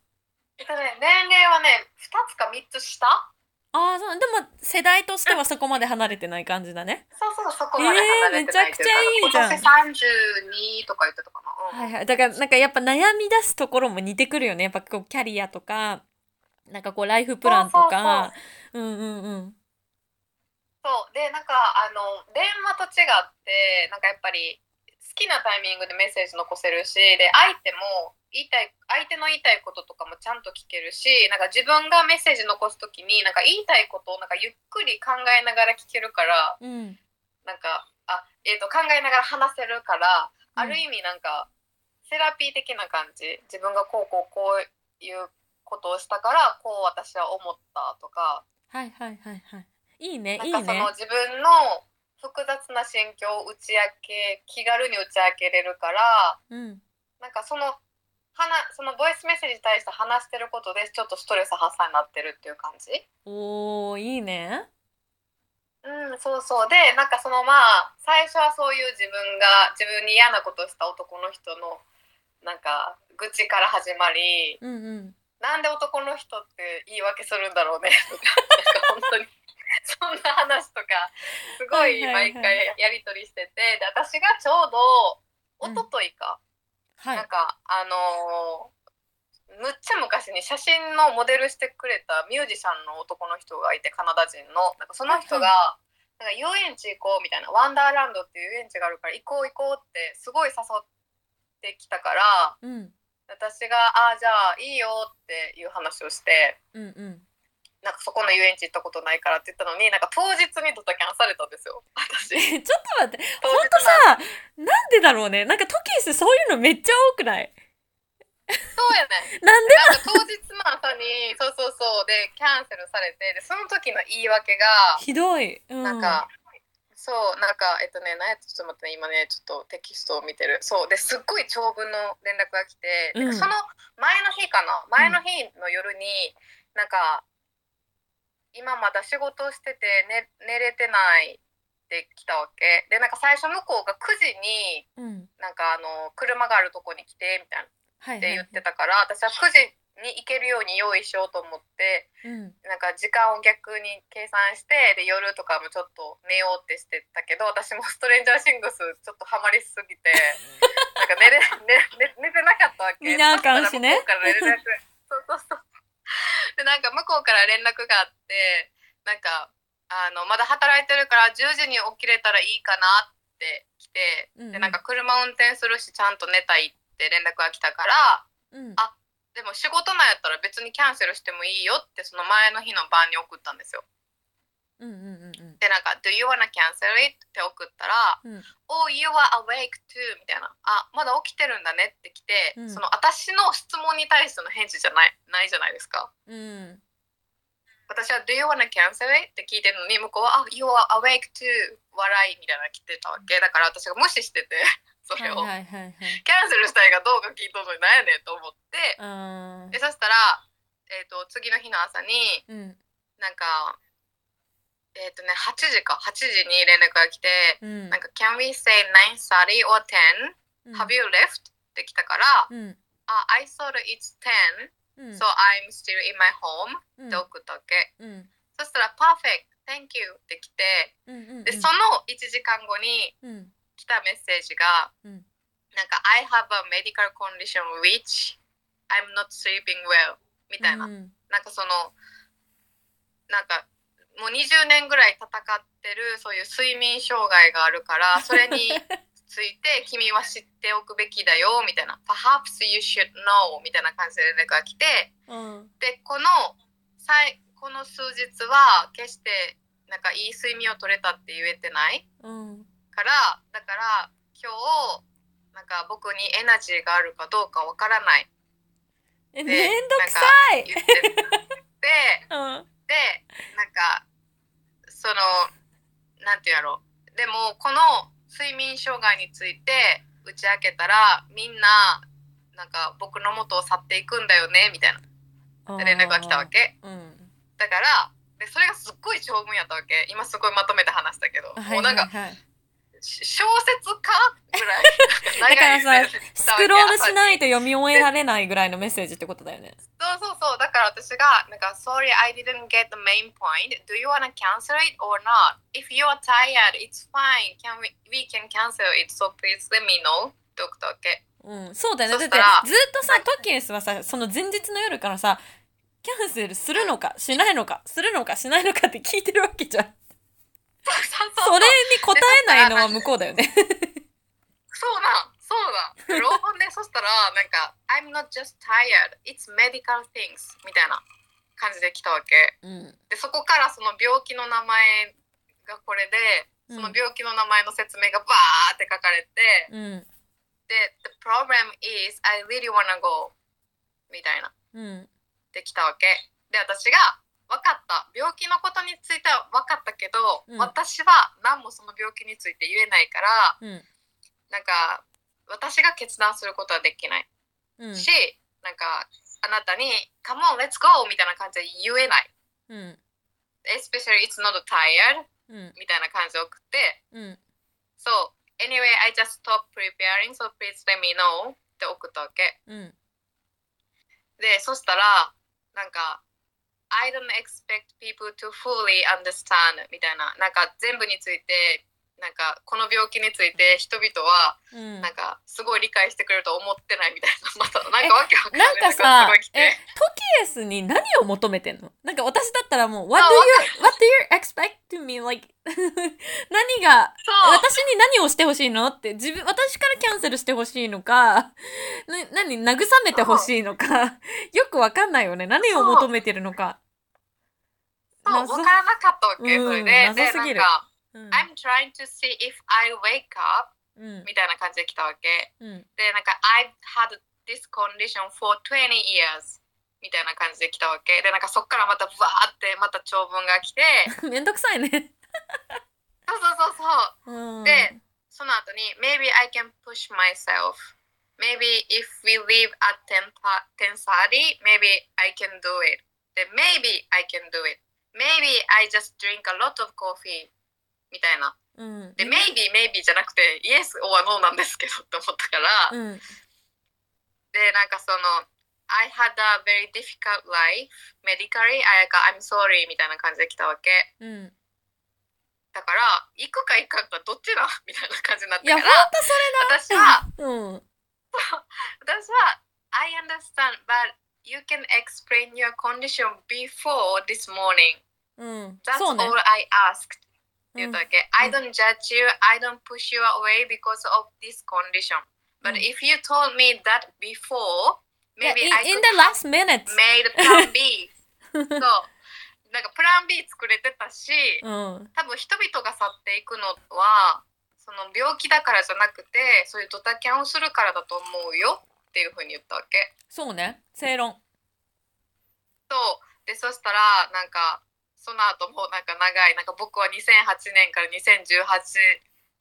えっとね年齢はね2つか3つ下？ああそう。でも世代としてはそこまで離れてない感じだね。そうそうそこまで離れてないというか、えーめちゃくちゃいいじゃん。今年32とか言ってたかな、うん。はいはい。だからなんかやっぱ悩み出すところも似てくるよね。やっぱこうキャリアとかなんかこうライフプランとか。うんうんうん。そう。でなんかあの電話と違ってなんかやっぱり好きなタイミングでメッセージ残せるしで相手も言いたい相手の言いたいこととかもちゃんと聞けるしなんか自分がメッセージ残す時になんか言いたいことをなんかゆっくり考えながら聞けるからうん。なんかあ、えー、と考えながら話せるから、うん。ある意味なんかセラピー的な感じ。自分がこうこうこういうことをしたからこう私は思ったとか。はいはいはいはい。いいねないんかそいねの自分の複雑な心境を打ち明け気軽に打ち明けれるからうん。なんかその話そのボイスメッセージに対して話してることでちょっとストレス発散になってるっていう感じ。おーいいね。うんそうそう。でなんかそのまあ最初はそういう自分が自分に嫌なことをした男の人のなんか愚痴から始まりうんうんなんで男の人って言い訳するんだろうね。と かなんか本当に。そんな話とかすごいはいはいはい毎回やり取りしてて。で私がちょうどうん。一昨日か、はい。なんかあのーむっちゃ昔に写真のモデルしてくれたミュージシャンの男の人がいてカナダ人の。なんかその人が、なんか遊園地行こうみたいなワンダーランドっていう遊園地があるから行こう行こうってすごい誘ってきたからうん私が「ああじゃあいいよ」っていう話をしてうんうん。なんかそこの遊園地行ったことないからって言ったのになんか当日にドタキャンされたんですよ。私。えちょっと待って。ほんとさなんでだろうね。なんかトキスそういうのめっちゃ多くない？そうやね なんで？なんか当日の朝にそうそうそう。でキャンセルされてでその時の言い訳がひどい、うん、なんか、そうなんかえっとね何やちょっと待ってね今ねちょっとテキストを見てる。そうですっごい長文の連絡が来て、でうん。その前の日かな？前の日の夜に、なんか今まだ仕事をしてて、ね、寝れてないって来たわけ。でなんか最初向こうが9時にうん。なんかあの車があるとこに来てみたいな。はいって言ってたから、私は9時に行けるように用意しようと思ってうん。なんか時間を逆に計算してで夜とかもちょっと寝ようってしてたけど私もストレンジャーシングスちょっとハマりすぎて なんか寝れ寝寝寝てなかったわけ。見なあかんしね。そうそうそう。でなんか向こうから連絡があってなんかあのまだ働いてるから10時に起きれたらいいかなって来て、うんうん。でなんか車運転するしちゃんと寝たいって連絡が来たからうん。あでも仕事なんやったら別にキャンセルしてもいいよってその前の日の晩に送ったんですよ。うんうんうんうんでなんか「Do you wanna cancel it?」って送ったらうん「Oh you are awake too」みたいな「あまだ起きてるんだね」って来て、うんその私の質問に対しての返事じゃないないじゃないですか。うん私は「Do you wanna cancel it?」って聞いてるのに向こうは「あ You are awake too」笑いみたいなの来てたわけだから私が無視しててそれを、はいはいはいはい。キャンセルしたいがどうか聞いとるのになんやねんと思って。でそしたら、えー、と次の日の朝にうん。なんかえっ、とね8時か8時に連絡が来てうん。なんか「Can we say 9:30 or 10? うん。Have you left?」って来たからうん「あ I thought it's 10うん。so I'm still in my home」うん。って送ったわけ。うん。そしたら「Perfect! Thank you!」って来てうんうんうん。でその1時間後にうん来たメッセージが、うん。なんか「I have a medical condition which I'm not sleeping well」みたいな、うん。なんかそのなんかもう20年ぐらい戦ってるそういう睡眠障害があるから それについて君は知っておくべきだよみたいな「Perhaps you should know」みたいな感じで連絡が来てうん。でこのさいこの数日は決してなんかいい睡眠を取れたって言えてない。うんからだから今日なんか僕にエナジーがあるかどうかわからない。えでめんどくさい。言ってて うん。でなんかそのなんてやろ。でもこの睡眠障害について打ち明けたらみんななんか僕の元を去っていくんだよねみたいな。連絡が来たわけ。うん。だからでそれがすっごい長文やったわけ。今すごいまとめて話したけど、はいもうなんか小説家ぐらい だからさスクロールしないいと読み終えられないぐらいのメッセージってことだよね。そうそうそうだから私がなんか Sorry I didn't get the main point Do you wanna cancel it or not? If you are tired it's fine can we, we can cancel it so please let me know うん、そうだよね。だってずっとさ、トッキネスはさ、その前日の夜からさ、キャンセルするのか、しないのか、するのか、しないのかって聞いてるわけじゃん。そうそうそそうれに答えないのは向こうだよね。そうなんそうなんローフォンでそしたらなんか I'm not just tired it's medical things みたいな感じで来たわけうん。でそこからその病気の名前がこれでその病気の名前の説明がバーって書かれて、うん。で The problem is I really wanna go みたいなうん。できたわけで私が分かった病気のことについては分かったけど、うん私は何もその病気について言えないからうん。なんか私が決断することはできないうん。し、なんかあなたに「Come on let's go」みたいな感じで言えないうん。especially it's not tired うん。みたいな感じで送ってうん。So anyway I just stopped preparing so please let me know って送ったわけうん。でそしたらなんか I don't expect people to fully understand みたいななんか全部について なんかこの病気について人々はうん。なんかすごい理解してくれると思ってないみたいな またなんかわけわかんなないんかさえ、トキエスに何を求めてんの？なんか私だったらもう、What do you, what do you expect to me? Like, 何が、私に何をしてほしいの？って、自分、私からキャンセルしてほしいのか、な、何、慰めてほしいのか、よくわかんないよね。何を求めてるのか。そう謎。わからなかったわけ、うんそれで。謎すぎる。でなんか、うん。 I'm trying to see if I wake up うん。みたいな感じで来たわけうん。でなんか I've had this condition for 20 years みたいな感じで来たわけでなんかそっからまたバーってまた長文が来てめんどくさいね。そうそうそうそううん。でその後に Maybe I can push myself Maybe if we leave at 10 10.30 Maybe I can do it で Maybe I can do it Maybe I just drink a lot of coffee みたいなうん。で Maybe Maybe じゃなくて Yes or No なんですけどって思ったから、うん。でなんかその I had a very difficult life medically I I'm sorry みたいな感じで来たわけうん。だから行くか行かんかどっちだみたいな感じになっいや、ほんとそ私は。うん。私は I understand but you can explain your condition before this morning うん。that's all I asked 言ったわけ、I うん don't judge you I don't push you away because of this condition but うん if you told me that before maybe in, I in could the last minutes. made plan B そうなんかプラン B 作れてたし、うん。多分人々が去っていくのはその病気だからじゃなくてそういうドタキャンをするからだと思うよっていうふうに言ったわけ。そうね。正論。そうでそしたらなんかその後もなんか長いなんか僕は2008年から2018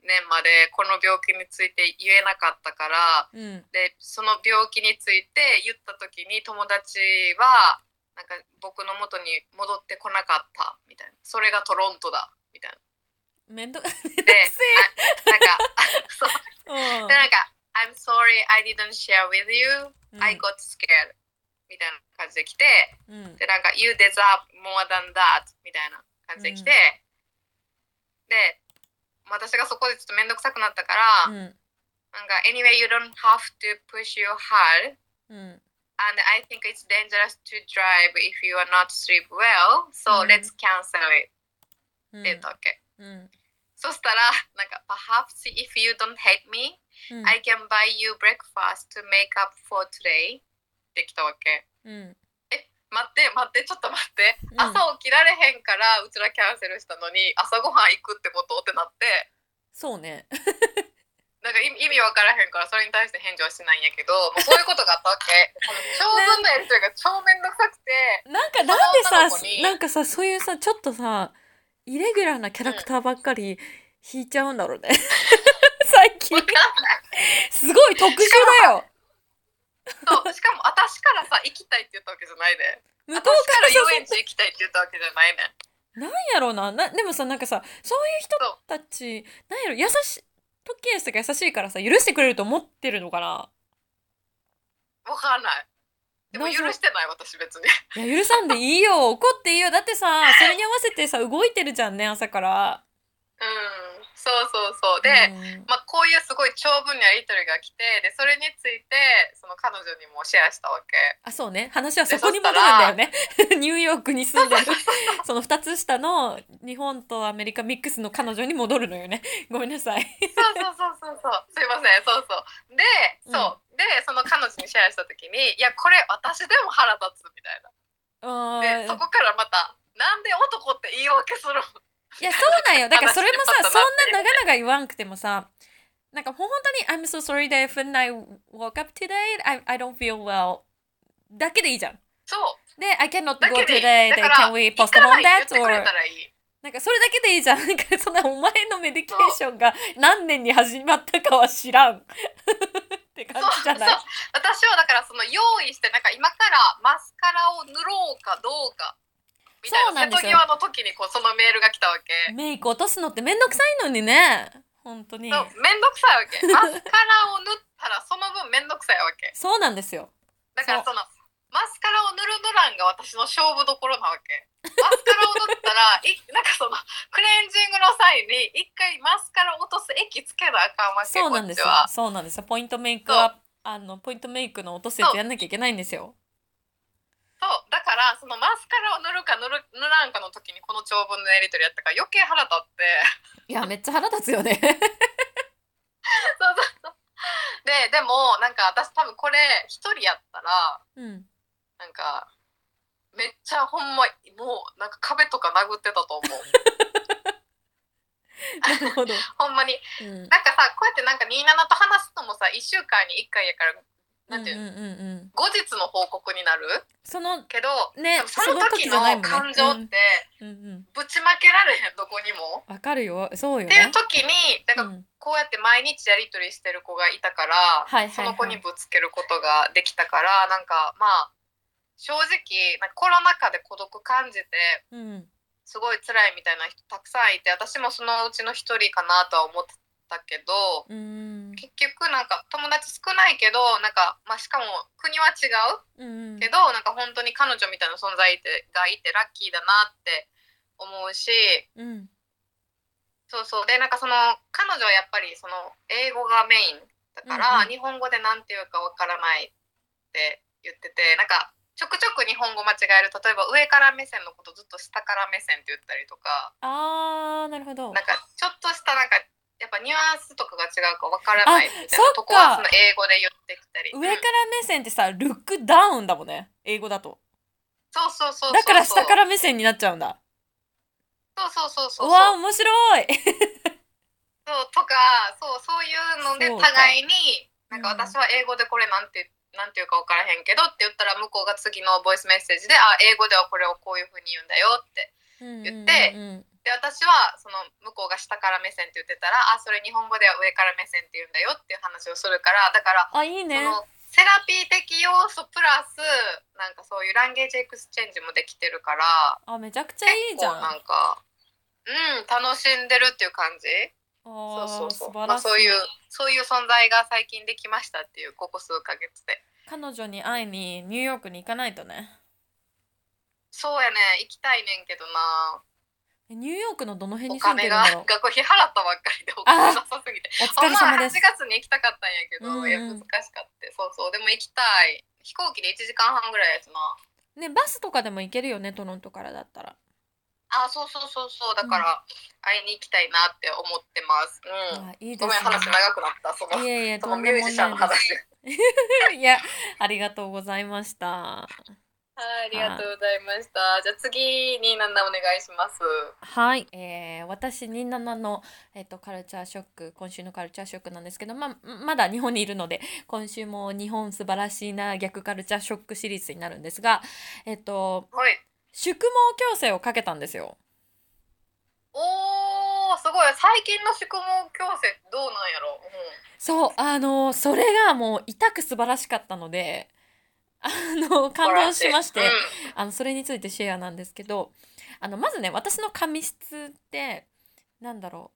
年までこの病気について言えなかったからうん。でその病気について言った時に友達はなんか僕の元に戻ってこなかったみたいな。それがトロントだみたいめんど、めんどくせなであなんかそう。え。うん。でなんか「I'm sorry I didn't share with you、うん I got scared」みたいな感じで来てうんでなんか「You deserve more than that」みたいな感じで来て、で私がそこでちょっと面倒くさくなったから、うんなんか「Anyway you don't have to push your hard うん and I think it's dangerous to drive if you are not sleep well so うん let's cancel it」うんって言ったわけ、うんそしたらなんか「Perhaps if you don't hate me うん I can buy you breakfast to make up for today」 ってきたわけ。うん。待って待ってちょっと待って、うん。朝起きられへんからうちらキャンセルしたのに朝ごはん行くってことってなって。そうね。なんか意味意味わからへんからそれに対して返事はしないんやけどもうそういうことがあったわけ。この長文のやり取りが超めんどくさくて、なんかなんでさなんかさそういうさちょっとさイレギュラーなキャラクターばっかり引いちゃうんだろうね。最近。わかんない。すごい特殊だよそうしかも私からさ行きたいって言ったわけじゃないで向こう私から遊園地行きたいって言ったわけじゃないね。なんやろうななでもさなんかさそういう人たちなんやろ優しいトッキーエスとか優しいからさ許してくれると思ってるのかな？わかんない。でも許謎してない私別に。いや許さんでいいよ。怒っていいよ。だってさそれに合わせてさ動いてるじゃんね朝からうん。そうそうそう。で、うん。まあ、こういうすごい長文のやり取りが来てでそれについてその彼女にもシェアしたわけ。あそうね。話はそこに戻るんだよね。ニューヨークに住んでる。その2つ下の日本とアメリカミックスの彼女に戻るのよね。ごめんなさい。そうそうそうそうそう。すいません。そうそう。でそう、でその彼女にシェアした時にいやこれ私でも腹立つみたいあな。でそー。こからまたなんで男って言い訳するの？いやそうなんよ。だからそれもさそんな長々言わんくてもさなんか本当に「I'm so sorry that when I woke up today I, I don't feel well」だけでいいじゃん。そう。で「I cannot だ go today can we postpone that or なんかそれだけでいいじゃん。なんかそんなお前のメディケーションが何年に始まったかは知らん。って感じじゃない？そう。私はだからその用意してなんか今からマスカラを塗ろうかどうかみたいなそうなんですよ瀬戸際の時にこうそのメールが来たわけ。メイク落とすのってめんどくさいのにね。本当に。そうめんどくさいわけ。マスカラを塗ったらその分めんどくさいわけ。そうなんですよ。だからそのマスカラを塗る塗らんが私の勝負どころなわけ。マスカラを塗ったらいなんかそのクレンジングの際に一回マスカラ落とす液つけなあかんわけそうなんですよ。そうなんですよ。ポイントメイクは、あの、ポイントメイクの落とすやつやんなきゃいけないんですよ。そうだからそのマスカラを塗るか塗る塗らんかの時にこの長文のやり取りやったから余計腹立って。いや、めっちゃ腹立つよね。そうそうそう。ででもなんか私多分これ一人やったらうん。なんかめっちゃほんまもうなんか壁とか殴ってたと思う。なるほど。ほんまにうん。なんかさこうやってなんか27と話すのもさ1週間に1回やからなんていうの、うんうんうんうん。後日の報告になる？その、けど、ねその時の感情ってうんうん。ぶちまけられへんどこにも。わかるよ。そうよっていうね。時にだかこうやって毎日やり取りしてる子がいたから、はいはいはいその子にぶつけることができたからなんかまあ正直なんかコロナ禍で孤独感じてうん。すごい辛いみたいな人たくさんいて私もそのうちの一人かなとは思ってたけどうん。結局なんか友達少ないけどなんか、まあ、しかも国は違ううん。けどなんか本当に彼女みたいな存在ってがいてラッキーだなって思うしうん。そうそうでなんかその彼女はやっぱりその英語がメインだから、うんうん日本語でなんていうかわからないって言っててなんかちょくちょく日本語間違える例えば上から目線のことずっと下から目線って言ったりとかあー、なるほど。なんかちょっとしたなんかやっぱニュアンスとかが違うかわからないみたいなとこはその英語で言ってきたり上からうん目線ってさ、ルックダウンだもんね。英語だと。そうそうそうそうだから下から目線になっちゃうんだ。そうそうそうそううわ、面白い。そうとかそうそういうので互いになんかうん私は英語でこれなんてなんていうか分からへんけどって言ったら向こうが次のボイスメッセージで「あ英語ではこれをこういうふうに言うんだよ」って言ってうんうんで私はその向こうが下から目線って言ってたら「あそれ日本語では上から目線って言うんだよ」っていう話をするからだからうんあ、いいね。セラピー的要素プラスなんかそういう language exchange もできてるからあ、めちゃくちゃいいじゃん。なんかうん楽しんでるっていう感じ。あそうそうそう。ー素晴らしい。まあそういうそういう存在が最近できましたっていうここ数ヶ月で。彼女に会いにニューヨークに行かないとねそうやね行きたいねんけどなニューヨークのどの辺おに住んでるんだろう？学費払ったばっかりでお金なさすぎて。お疲れ様です。ほんまは8月に行きたかったんやけど、うんうん。いや難しかった。そうそう。でも行きたい。飛行機で1時間半ぐらいやつな。ねバスとかでも行けるよねトロントからだったら。あそうそうそうそうだから会いに行きたいなって思ってます。うん。あいいでごめんすね話長くなった。そのいえいえそのミュージシャンの話。す いやありがとうございましたはいありがとうございました。じゃあ次になんだお願いします。はい、えー、私ニンナナの、えっとカルチャーショック今週のカルチャーショックなんですけど、まあ、まだ日本にいるので今週も日本素晴らしいな逆カルチャーショックシリーズになるんですがえっとはい。宿毛矯正をかけたんですよ。おーすごい。最近の宿毛矯正どうなんやろ、うん。そうあのそれがもう痛く素晴らしかったのであの感動しまして、うんあのそれについてシェアなんですけどあのまずね私の髪質ってなんだろ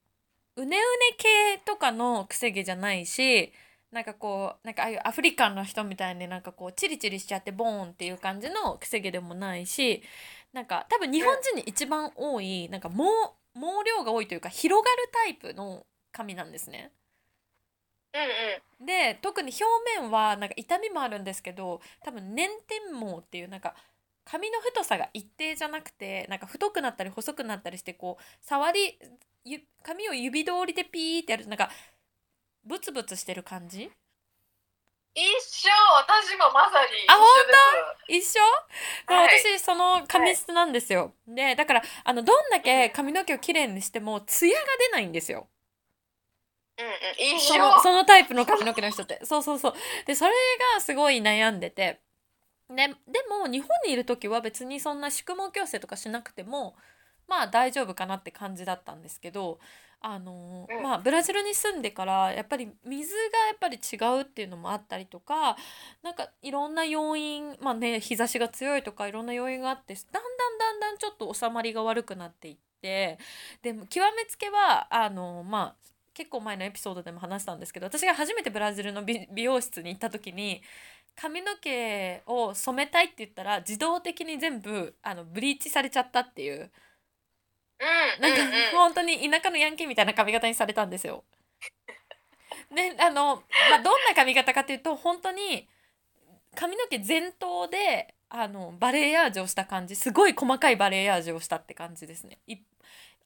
ううねうね系とかのくせ毛じゃないしなんかこうなんかああいうアフリカンの人みたいになんかこうチリチリしちゃってボーンっていう感じのくせ毛でもないしなんか多分日本人に一番多いなんか毛毛量が多いというか広がるタイプの髪なんですね。うんうん。で特に表面はなんか痛みもあるんですけど多分粘点毛っていうなんか髪の太さが一定じゃなくてなんか太くなったり細くなったりしてこう触りゆ髪を指通りでピーってやるとなんかブツブツしてる感じ？一緒。私もまさに一あ緒です。一緒、はい。私その髪質なんですよ、でだからあのどんだけ髪の毛をきれいにしてもツヤが出ないんですようんうん。一そ緒のそのタイプの髪の毛の人って。そうそうそう。でそれがすごい悩んでて。ででも日本にいる時は別にそんな宿毛矯正とかしなくてもまあ大丈夫かなって感じだったんですけどあのうん。まあブラジルに住んでからやっぱり水がやっぱり違うっていうのもあったりとかなんかいろんな要因まあね日差しが強いとかいろんな要因があってだんだんだんだんちょっと収まりが悪くなっていってでも極めつけはあのまあ結構前のエピソードでも話したんですけど私が初めてブラジルの美美容室に行った時に髪の毛を染めたいって言ったら自動的に全部あのブリーチされちゃったっていううんなんかうんうん本当に田舎のヤンキーみたいな髪型にされたんですよ。であの、まあ、どんな髪型かっていうと本当に髪の毛全頭であのバレエヤージュをした感じすごい細かいバレエヤージュをしたって感じですね。い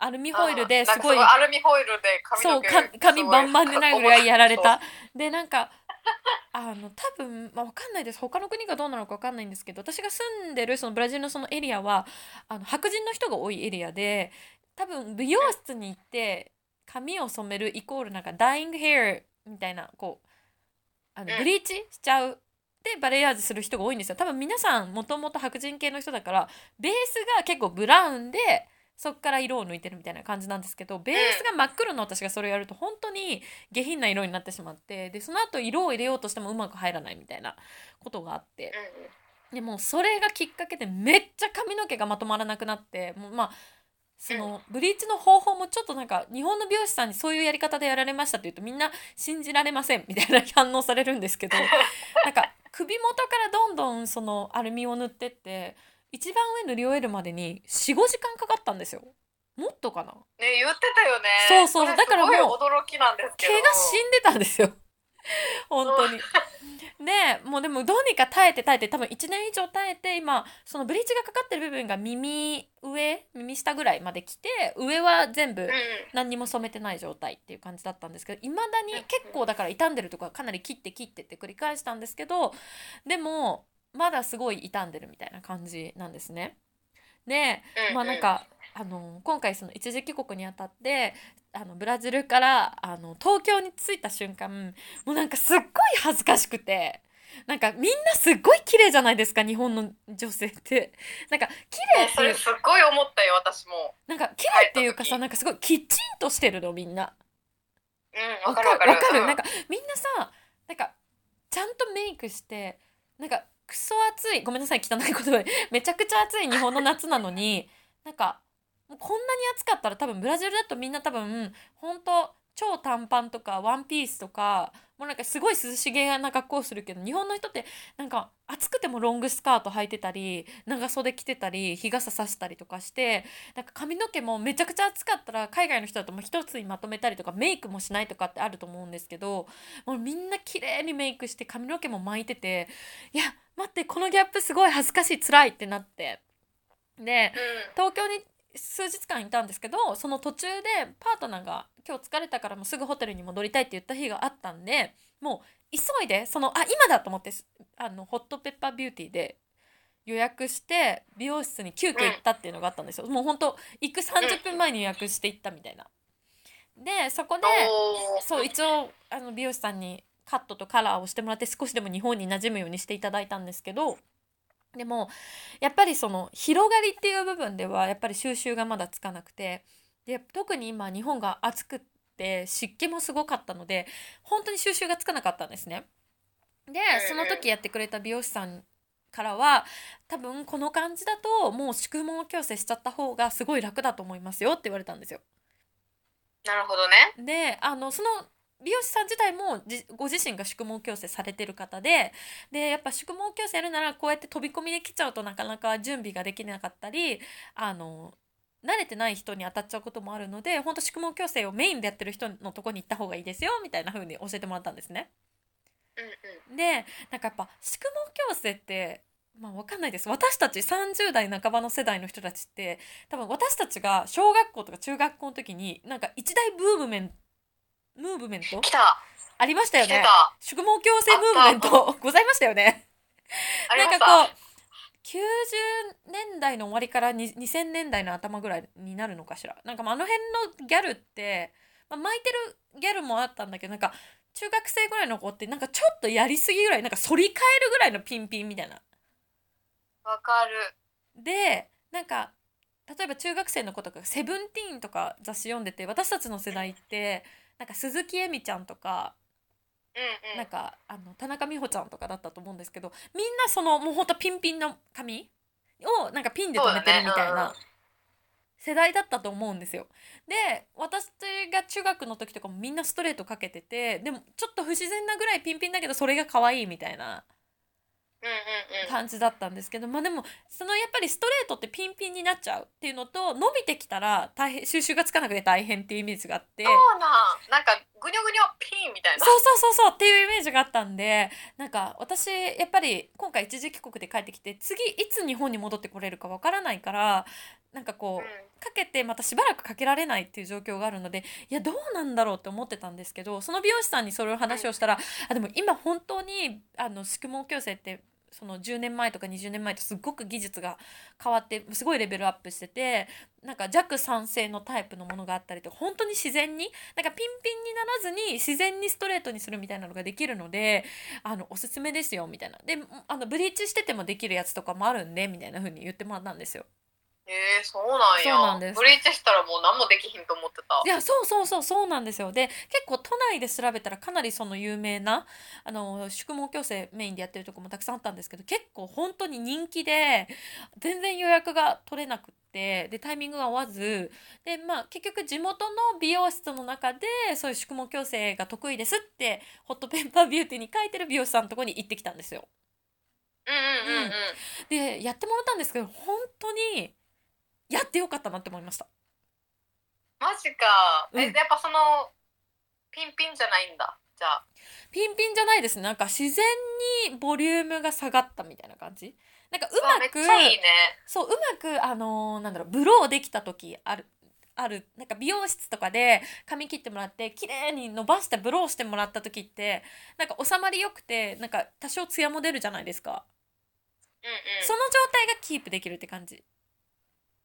アルミホイルですごいアルミホイルで髪そう髪バンバンでないぐらいやられた。でなんか あの多分、まあ、わかんないです。他の国がどうなのかわかんないんですけど私が住んでるそのブラジルのそのエリアはあの白人の人が多いエリアで多分美容室に行って髪を染めるイコールなんかダイイングヘアみたいなこうあのうん。ブリーチしちゃうでバレエヤージュする人が多いんですよ。多分皆さんもともと白人系の人だからベースが結構ブラウンでそっから色を抜いてるみたいな感じなんですけどベースが真っ黒の私がそれをやると本当に下品な色になってしまってでその後色を入れようとしてもうまく入らないみたいなことがあって。でもそれがきっかけでめっちゃ髪の毛がまとまらなくなってもうまあそのブリーチの方法もちょっとなんか日本の美容師さんにそういうやり方でやられましたって言うとみんな信じられませんみたいな反応されるんですけどなんか首元からどんどんそのアルミを塗ってって一番上塗り終えるまでに45時間かかったんですよ。もっとかな？ね言ってたよね。そうそう。れだからもう驚きなんですけど。毛が死んでたんですよ。本当に。でもうでもどうにか耐えて耐えて多分1年以上耐えて今そのブリーチがかかってる部分が耳上耳下ぐらいまで来て上は全部何にも染めてない状態っていう感じだったんですけどいまだに結構だから傷んでるとこはかなり切って切ってって繰り返したんですけどでもまだすごい傷んでるみたいな感じなんですね。でうんまあなんかあの今回その一時帰国にあたってあのブラジルからあの東京に着いた瞬間もうなんかすっごい恥ずかしくてなんかみんなすっごい綺麗じゃないですか日本の女性って。なんか綺麗ってそれすっごい思ったよ私も。なんか綺麗っていうかさなんかすごいきちんとしてるのみんな。うんわかる。わかるわかる。うん。なんかみんなさなんかちゃんとメイクしてなんかクソ暑い。ごめんなさい汚い言葉。で めちゃくちゃ暑い日本の夏なのになんかこんなに暑かったら多分ブラジルだとみんな多分本当超短パンとかワンピースとかもうなんかすごい涼しげな格好をするけど日本の人ってなんか暑くてもロングスカート履いてたり長袖着てたり日傘さしたりとかしてなんか髪の毛もめちゃくちゃ暑かったら海外の人だともう一つにまとめたりとかメイクもしないとかってあると思うんですけどもうみんな綺麗にメイクして髪の毛も巻いてていや待ってこのギャップすごい恥ずかしい辛いってなって。で東京に数日間いたんですけどその途中でパートナーが今日疲れたからもうすぐホテルに戻りたいって言った日があったんでもう急いでそのあ今だと思ってあのホットペッパービューティーで予約して美容室に急遽行ったっていうのがあったんですよ、もうほんと行く30分前に予約して行ったみたいな。でそこでそう一応あの美容師さんにカットとカラーをしてもらって少しでも日本に馴染むようにしていただいたんですけどでもやっぱりその広がりっていう部分ではやっぱり収集がまだつかなくてで特に今日本が暑くって湿気もすごかったので本当に収集がつかなかったんですね。でその時やってくれた美容師さんからは多分この感じだともう宿毛矯正しちゃった方がすごい楽だと思いますよって言われたんですよ。なるほどね。であのその美容師さん自体もご自身が宿毛矯正されてる方ででやっぱ宿毛矯正やるならこうやって飛び込みで来ちゃうとなかなか準備ができなかったりあの慣れてない人に当たっちゃうこともあるので本当宿毛矯正をメインでやってる人のとこに行った方がいいですよみたいな風に教えてもらったんですね。うんうん、でなんかやっぱ宿毛矯正ってまあ分かんないです私たち30代半ばの世代の人たちって多分私たちが小学校とか中学校の時になんか一大ブームメンムーブメント？ありましたよね。宿毛矯正ムーブメント。ございましたよね。なんかこう90年代の終わりから2000年代の頭ぐらいになるのかしら。なんかあの辺のギャルって、まあ、巻いてるギャルもあったんだけどなんか中学生ぐらいの子ってなんかちょっとやりすぎぐらいなんか反り返るぐらいのピンピンみたいな。わかる。でなんか例えば中学生の子とか「セブンティーン」とか雑誌読んでて私たちの世代ってなんか鈴木恵美ちゃんとか、うんうん、なんかあの田中美穂ちゃんとかだったと思うんですけどみんなそのもうほんとピンピンの髪をなんかピンで留めてるみたいな世代だったと思うんですよ。で私が中学の時とかもみんなストレートかけててでもちょっと不自然なぐらいピンピンだけどそれが可愛いみたいな。感じだったんですけど、まあでもそのやっぱりストレートってピンピンになっちゃうっていうのと伸びてきたら大変収集がつかなくて大変っていうイメージがあって。そうなん。なんかぐにょぐにょピンみたいな。そうそうそうそうっていうイメージがあったんでなんか私やっぱり今回一時帰国で帰ってきて次いつ日本に戻ってこれるかわからないからなんかこう、うん、かけてまたしばらくかけられないっていう状況があるのでいやどうなんだろうって思ってたんですけどその美容師さんにそれを話をしたら、うん、あでも今本当にあの宿毛矯正ってその10年前とか20年前とすごく技術が変わってすごいレベルアップしててなんか弱酸性のタイプのものがあったりと本当に自然になんかピンピンにならずに自然にストレートにするみたいなのができるのであのおすすめですよみたいなであのブリーチしててもできるやつとかもあるんでみたいな風に言ってもらったんですよ。えー、そうなんや。そうなんです。ブリーチしたらもう何もできひんと思ってた。いやそうそうそうそうなんですよ。で結構都内で調べたらかなりその有名なあの宿毛矯正メインでやってるとこもたくさんあったんですけど結構本当に人気で全然予約が取れなくってでタイミングが合わずでまあ結局地元の美容室の中でそういう宿毛矯正が得意ですってホットペッパービューティーに書いてる美容師さんのとこに行ってきたんですよ。うんうんうん。うん、でやってもらったんですけど本当にやってよかったなって思いました。マジか、え、うん。やっぱそのピンピンじゃないんだ。じゃあ。ピンピンじゃないです。ねなんか自然にボリュームが下がったみたいな感じ。なんかうまくちゃいいね。そううまくあのーなんだろうブローできた時あるあるなんか美容室とかで髪切ってもらって綺麗に伸ばしてブローしてもらった時ってなんか収まりよくてなんか多少ツヤも出るじゃないですか、うんうん。その状態がキープできるって感じ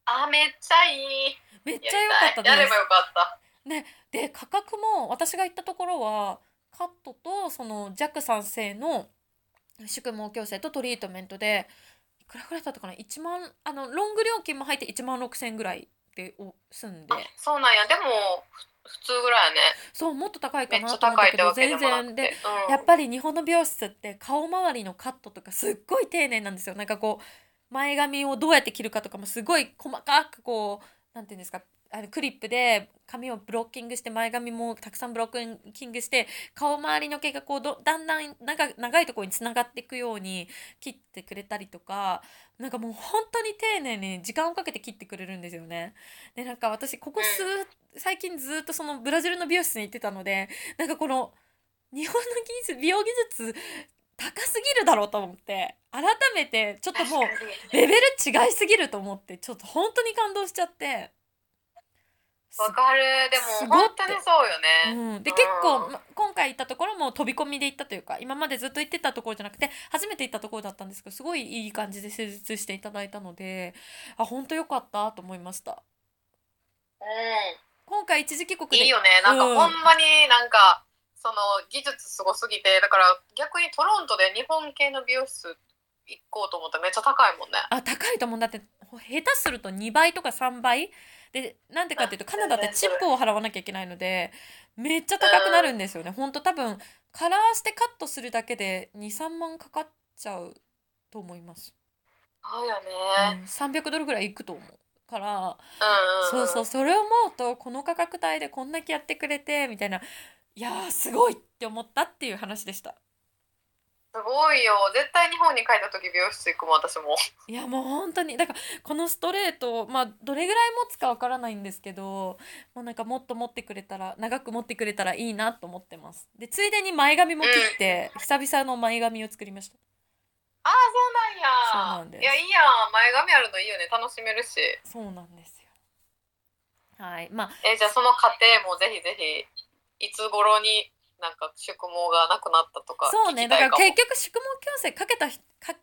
あめっちゃいい。めっちゃ良かったです。やればよかった。ねで価格も私が行ったところはカットとその弱酸性の宿毛矯正とトリートメントでいくらぐらいだったかな？1万あのロング料金も入って1万6,000円ぐらいで済んで。そうなんや。でも普通ぐらいやね。そうもっと高いかなと思ったけど全然で、うん、やっぱり日本の美容室って顔周りのカットとかすっごい丁寧なんですよ。なんかこう前髪をどうやって切るかとかもすごい細かくこうなんていうんですかあのクリップで髪をブロッキングして前髪もたくさんブロッキングして顔周りの毛がこうどだんだん長長いところにつながっていくように切ってくれたりとかなんかもう本当に丁寧に時間をかけて切ってくれるんですよね。でなんか私ここ数最近ずっとそのブラジルの美容室に行ってたのでなんかこの日本の技術美容技術高すぎるだろうと思って改めてちょっともうレベル違いすぎると思ってちょっと本当に感動しちゃって。わかる。でも本当にそうよね、うん、で結構、ま、今回行ったところも飛び込みで行ったというか今までずっと行ってたところじゃなくて初めて行ったところだったんですけどすごいいい感じで施術していただいたのであ本当よかったと思いました、うん、今回一時帰国で。いいよね。なんかほんまになんか、うん、その技術すごすぎてだから逆にトロントで日本系の美容室行こうと思ったらめっちゃ高いもんね。あ高いと思う。んだって下手すると2倍とか3倍？でなんでかっていうとカナダってチップを払わなきゃいけないのでめっちゃ高くなるんですよね。ほん。と多分カラーしてカットするだけで23万かかっちゃうと思います。そうよね、うん、300ドルぐらいいくと思う。から、うん。そうそうそれを思うとこの価格帯でこんだけやってくれてみたいないやすごいって思ったっていう話でした。すごいよ。絶対日本に帰った時美容室行くも私も。いやもう本当にだからこのストレートまあどれぐらい持つかわからないんですけどもうなんかもっと持ってくれたら長く持ってくれたらいいなと思ってます。でついでに前髪も切って、うん、久々の前髪を作りました。ああそうなんや。そうなんです。いやいいや前髪あるのいいよね。楽しめるし。そうなんですよ。はい。まあえじゃあその過程もぜひぜひいつ頃になんか宿毛がなくなったとかそうねだから結局宿毛矯正かけたか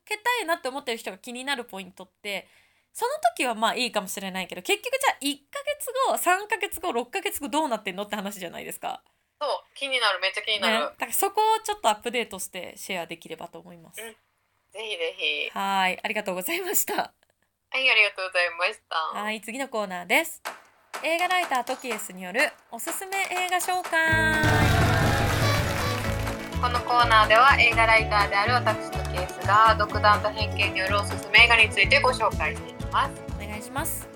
けたいなって思ってる人が気になるポイントってその時はまあいいかもしれないけど結局じゃあ1ヶ月後3ヶ月後6ヶ月後どうなってんのって話じゃないですか。そう気になる。めっちゃ気になる、ね、だからそこをちょっとアップデートしてシェアできればと思います、うん、ぜひぜひ。はいありがとうございました。はいありがとうございました。はい次のコーナーです映画ライタートキエスによるおすすめ映画紹介。このコーナーでは映画ライターである私とケースが独断と偏見によるおすすめ映画についてご紹介していきます。お願いします。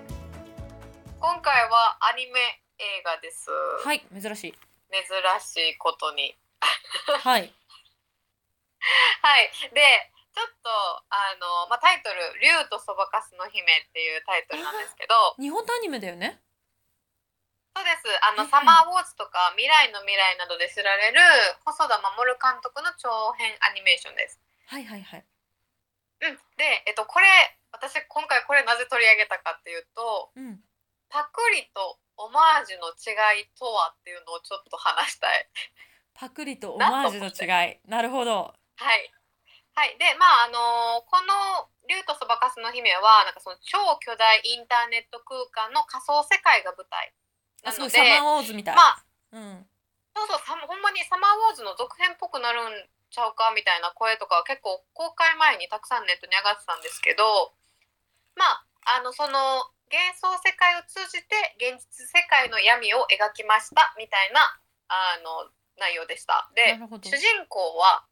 今回はアニメ映画です。はい珍しい珍しいことに。はい。はいでちょっとあの、まあ、タイトル「竜とそばかすの姫」っていうタイトルなんですけど日本のアニメだよねそうです。あの、サマーウォーズとか未来の未来などで知られる細田守監督の長編アニメーションです。はいはいはい。うん。でえっとこれ私今回これなぜ取り上げたかっていうと、うん、パクリとオマージュの違いとはっていうのをちょっと話したい。パクリとオマージュの違い。なるほど。はい。はい。でまああのー、この「竜とそばかすの姫は」なんかその超巨大インターネット空間の仮想世界が舞台なのでサマーウォーズみたい、まあ、うん、そうそうほんまにサマーウォーズの続編っぽくなるんちゃうかみたいな声とか結構公開前にたくさんネットに上がってたんですけどまああのその幻想世界を通じて現実世界の闇を描きましたみたいなあの内容でした。で主人公は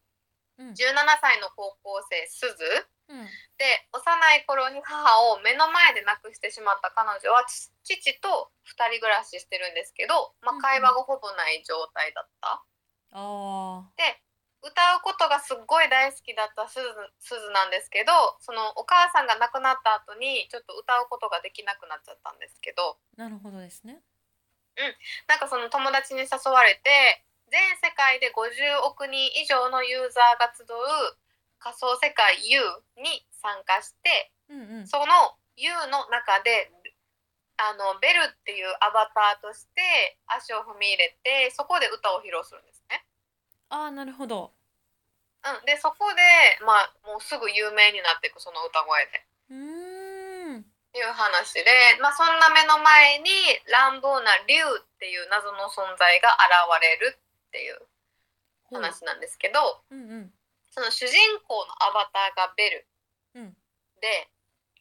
17歳の高校生すず、うん、で幼い頃に母を目の前で亡くしてしまった彼女は父と2人暮らししてるんですけど、まあ、会話がほぼない状態だった。うん、で歌うことがすっごい大好きだったすずなんですけどそのお母さんが亡くなった後にちょっと歌うことができなくなっちゃったんですけど。なるほどですね。うん、なんかその友達に誘われて全世界で50億人以上のユーザーが集う仮想世界 U に参加して、うんうん、その U の中であのベルっていうアバターとして足を踏み入れてそこで歌を披露するんですね。ああなるほど。うん、でそこで、まあ、もうすぐ有名になっていくその歌声で。うんいう話で、まあ、そんな目の前に乱暴な竜っていう謎の存在が現れるっていう話なんですけど、うんうん、その主人公のアバターがベル、うん、で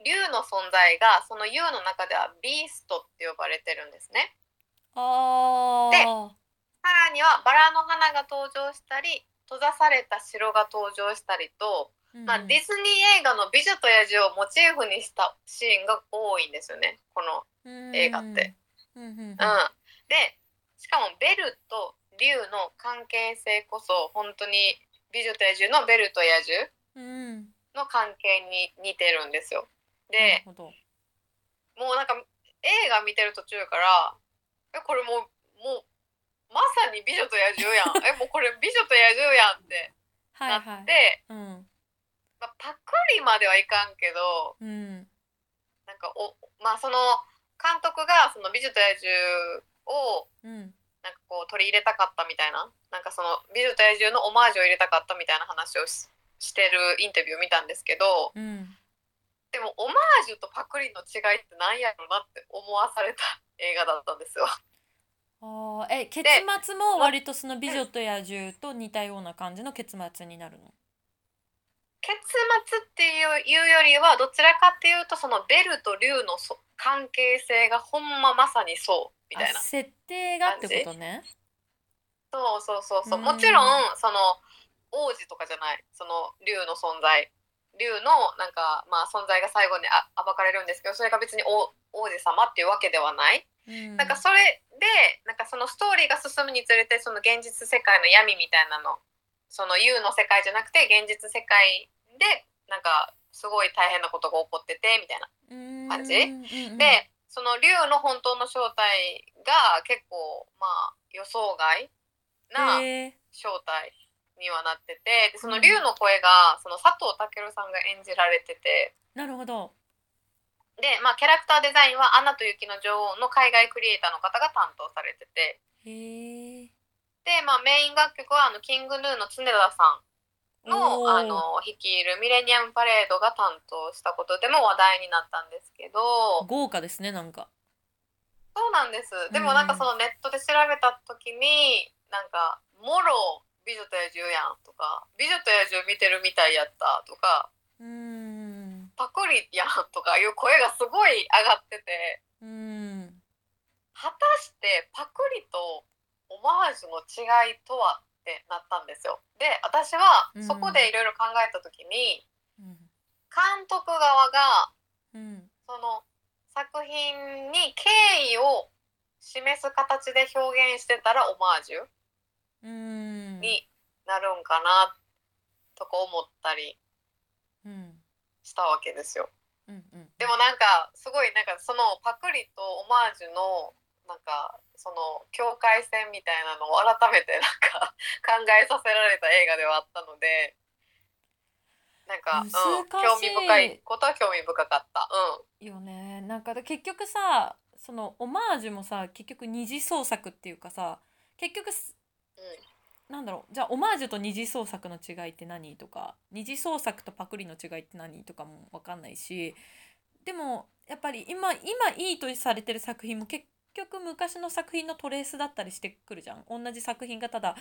竜の存在がその U の中ではビーストって呼ばれてるんですね。あでさらにはバラの花が登場したり閉ざされた城が登場したりと、まあ、ディズニー映画の「美女と野獣」をモチーフにしたシーンが多いんですよねこの映画って。うん、でしかもベルと竜の関係性こそ本当に「美女と野獣」のベルと野獣の関係に似てるんですよ。でもうなんか映画見てる途中からえこれもうもうまさに「美女と野獣」やん。えもうこれ「美女と野獣」やんってなって、はい。はいうん。まあ、パクリまではいかんけど、うん、なんかおまあその監督がその「美女と野獣」を、うんなんかこう取り入れたかったみたいななんかその「美女と野獣」のオマージュを入れたかったみたいな話をししてるインタビューを見たんですけど、うん、でもオマージュとパクリの違いって何やろなって思わされた 映画だったんですよ。あえ結末も割とその「美女と野獣」と似たような感じの結末になるの？結末っていうよりはどちらかっていうとそのベルと竜の関係性がほんままさにそうみたいな。設定がってことね。そうそうそうそう。もちろんその王子とかじゃない。その竜の存在。竜のなんかまあ存在が最後にあ暴かれるんですけどそれが別に王王子様っていうわけではない、うん、なんかそれでなんかそのストーリーが進むにつれてその現実世界の闇みたいなの。その U の世界じゃなくて現実世界でなんかすごい大変なことが起こっててみたいな感じ、うん。うん、でその竜の本当の正体が結構まあ予想外な正体にはなっててでその竜の声がその佐藤健さんが演じられてて。なるほど。でまあキャラクターデザインは「アナと雪の女王」の海外クリエイターの方が担当されてて。でまあメイン楽曲はあのキングヌーの常田さんのあの率いるミレニアムパレードが担当したことでも話題になったんですけど。豪華ですねなんか。そうなんです。でもなんかそのネットで調べた時になんか「もろ美女と野獣やん」とか「美女と野獣見てるみたいやった」とか「うん。パクリやん」とかいう声がすごい上がってて。うん。果たしてパクリとオマージュの違いとはってなったんですよ。で私はそこでいろいろ考えた時に、うん、監督側が、うん、その作品に敬意を示す形で表現してたらオマージュになるんかなとか思ったりしたわけですよ。でもなんかすごいなんかそのパクリとオマージュのなんかその境界線みたいなのを改めてなんか 考えさせられた映画ではあったのでなんか、うん、興味深いことは興味深かった。うん、よね。なんか結局さそのオマージュもさ結局二次創作っていうかさ結局、うん、なんだろう。じゃあオマージュと二次創作の違いって何とか二次創作とパクリの違いって何とかも分かんないしでもやっぱり今今いいとされてる作品も結局昔の作品のトレースだったりしてくるじゃん。同じ作品がただ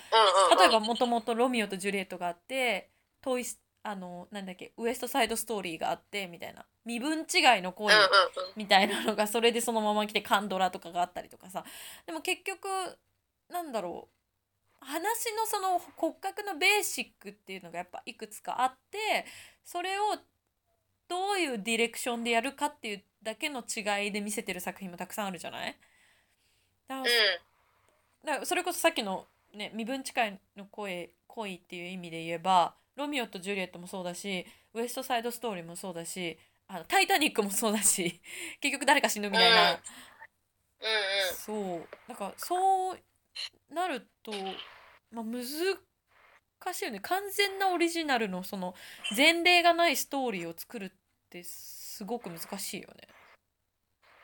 例えばもともと「ロミオとジュリエット」があって「トイあのなんだっけウエストサイドストーリーがあってみたいな。身分違いの恋みたいなのがそれでそのまま来てカンドラとかがあったりとかさ。でも結局なんだろう。話のその骨格のベーシックっていうのがやっぱいくつかあってそれをどういうディレクションでやるかっていうだけの違いで見せてる作品もたくさんあるじゃない？だからそれこそさっきの、ね、身分近いの声恋っていう意味で言えばロミオとジュリエットもそうだしウエストサイドストーリーもそうだしあのタイタニックもそうだし 結局誰か死ぬみたいな、うんうん、そう。なんかそうなると、まあ、難しいよね。完全なオリジナルのその前例がないストーリーを作るってすごく難しいよね。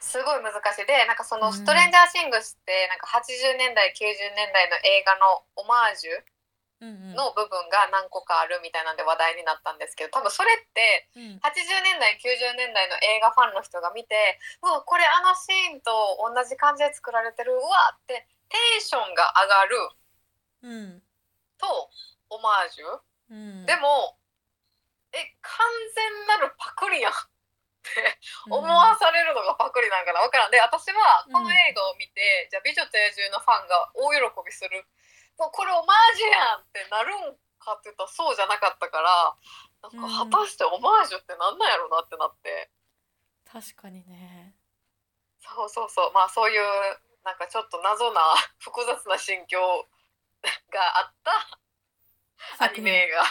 すごい難しい。でなんかその「ストレンジャーシングス」ってなんか80年代90年代の映画のオマージュの部分が何個かあるみたいなんで話題になったんですけど多分それって80年代90年代の映画ファンの人が見てうわこれあのシーンと同じ感じで作られてるうわってテンションが上がる、うん、とオマージュ、うん、でもえ完全なるパクリやん思わされるのがパクリなんかな。分からん。で私はこの映画を見て、じゃあ「美女と野獣」のファンが大喜びする。もうこれオマージュやんってなるんかって言ったらそうじゃなかったからなんか果たしてオマージュってなんなんやろなってなって、確かにね。そうそうそう。まあそういうなんかちょっと謎な複雑な心境があったアニメ映画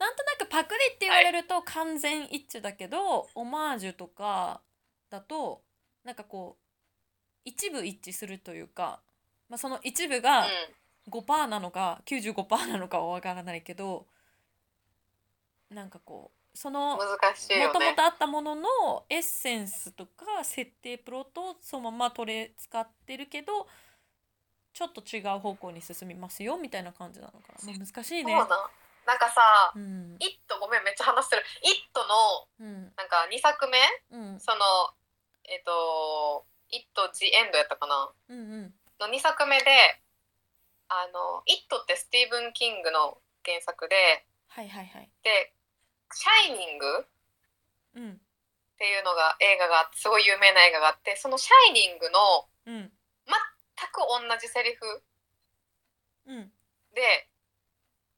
なんとなくパクリって言われると完全一致だけど、オマージュとかだとなんかこう一部一致するというか、まあ、その一部が5%なのか95%なのかは分からないけどなんかこうそのもともとあったもののエッセンスとか設定プロとそのまま取れ使ってるけどちょっと違う方向に進みますよみたいな感じなのかな。難しいね。そうななんかさうん「イット!」ごめんめっちゃ話してる「イット!」のうん。なんか2作目？うん。そのえっ、と「イット・ジ・エンド」やったかな？うんうん。の2作目であの「イット!」ってスティーブン・キングの原作ではいはいはい。で「シャイニング」うん。っていうのが映画があってすごい有名な映画があってその「シャイニング」のうん。全く同じセリフうん。で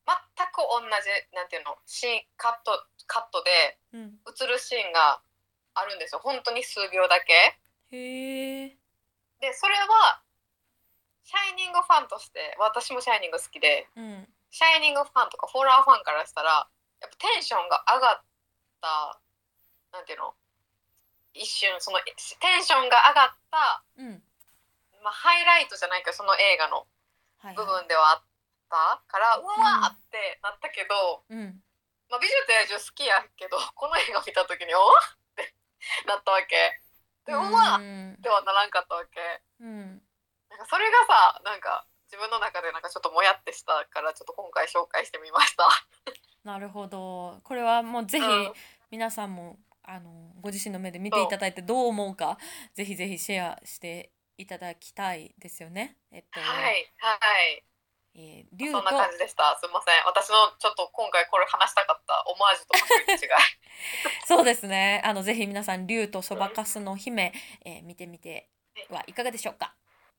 全く同じなんていうのシーンカットカットでうん。映るシーンがあるんですよ。本当に数秒だけ。へえでそれは「シャイニング」ファンとして私も「シャイニング」好きでうん「シャイニング」ファンとかホラーファンからしたらやっぱテンションが上がったなんていうの一瞬そのテンションが上がった、うん。まあ、ハイライトじゃないけどその映画のはい。部分ではあったから、うわーってなったけど、うん。まあ、美女と野獣好きやけど この映画見た時におわってなったわけ。でうわうんってはならんかったわけ。うん。なんかそれがさなんか自分の中でなんかちょっともやってしたからちょっと今回紹介してみました。なるほど。これはもうぜひうん。皆さんもあのご自身の目で見ていただいてどう思うかぜひぜひシェアしていただきたいですよね。えっと、はいはいえー、竜そんなと感じでした。すみません。私のちょっと今回これ話したかったオマージュとパクリの違い。そうですねあのぜひ皆さん竜とそばかすの姫、えー見てみてはいかがでしょうか？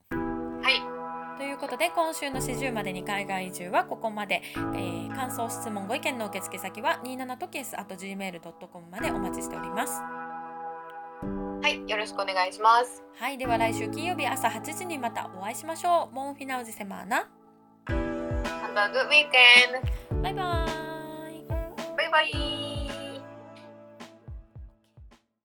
はい。ということで今週の四十までに海外移住はここまで、えー感想質問ご意見の受付先は27とケース at gmail.com までお待ちしておりますはい。よろしくお願いします。はいでは来週金曜日朝8時にまたお会いしましょうモンフィナウジセマーナ Have a good weekend. バイバーイバイバイ。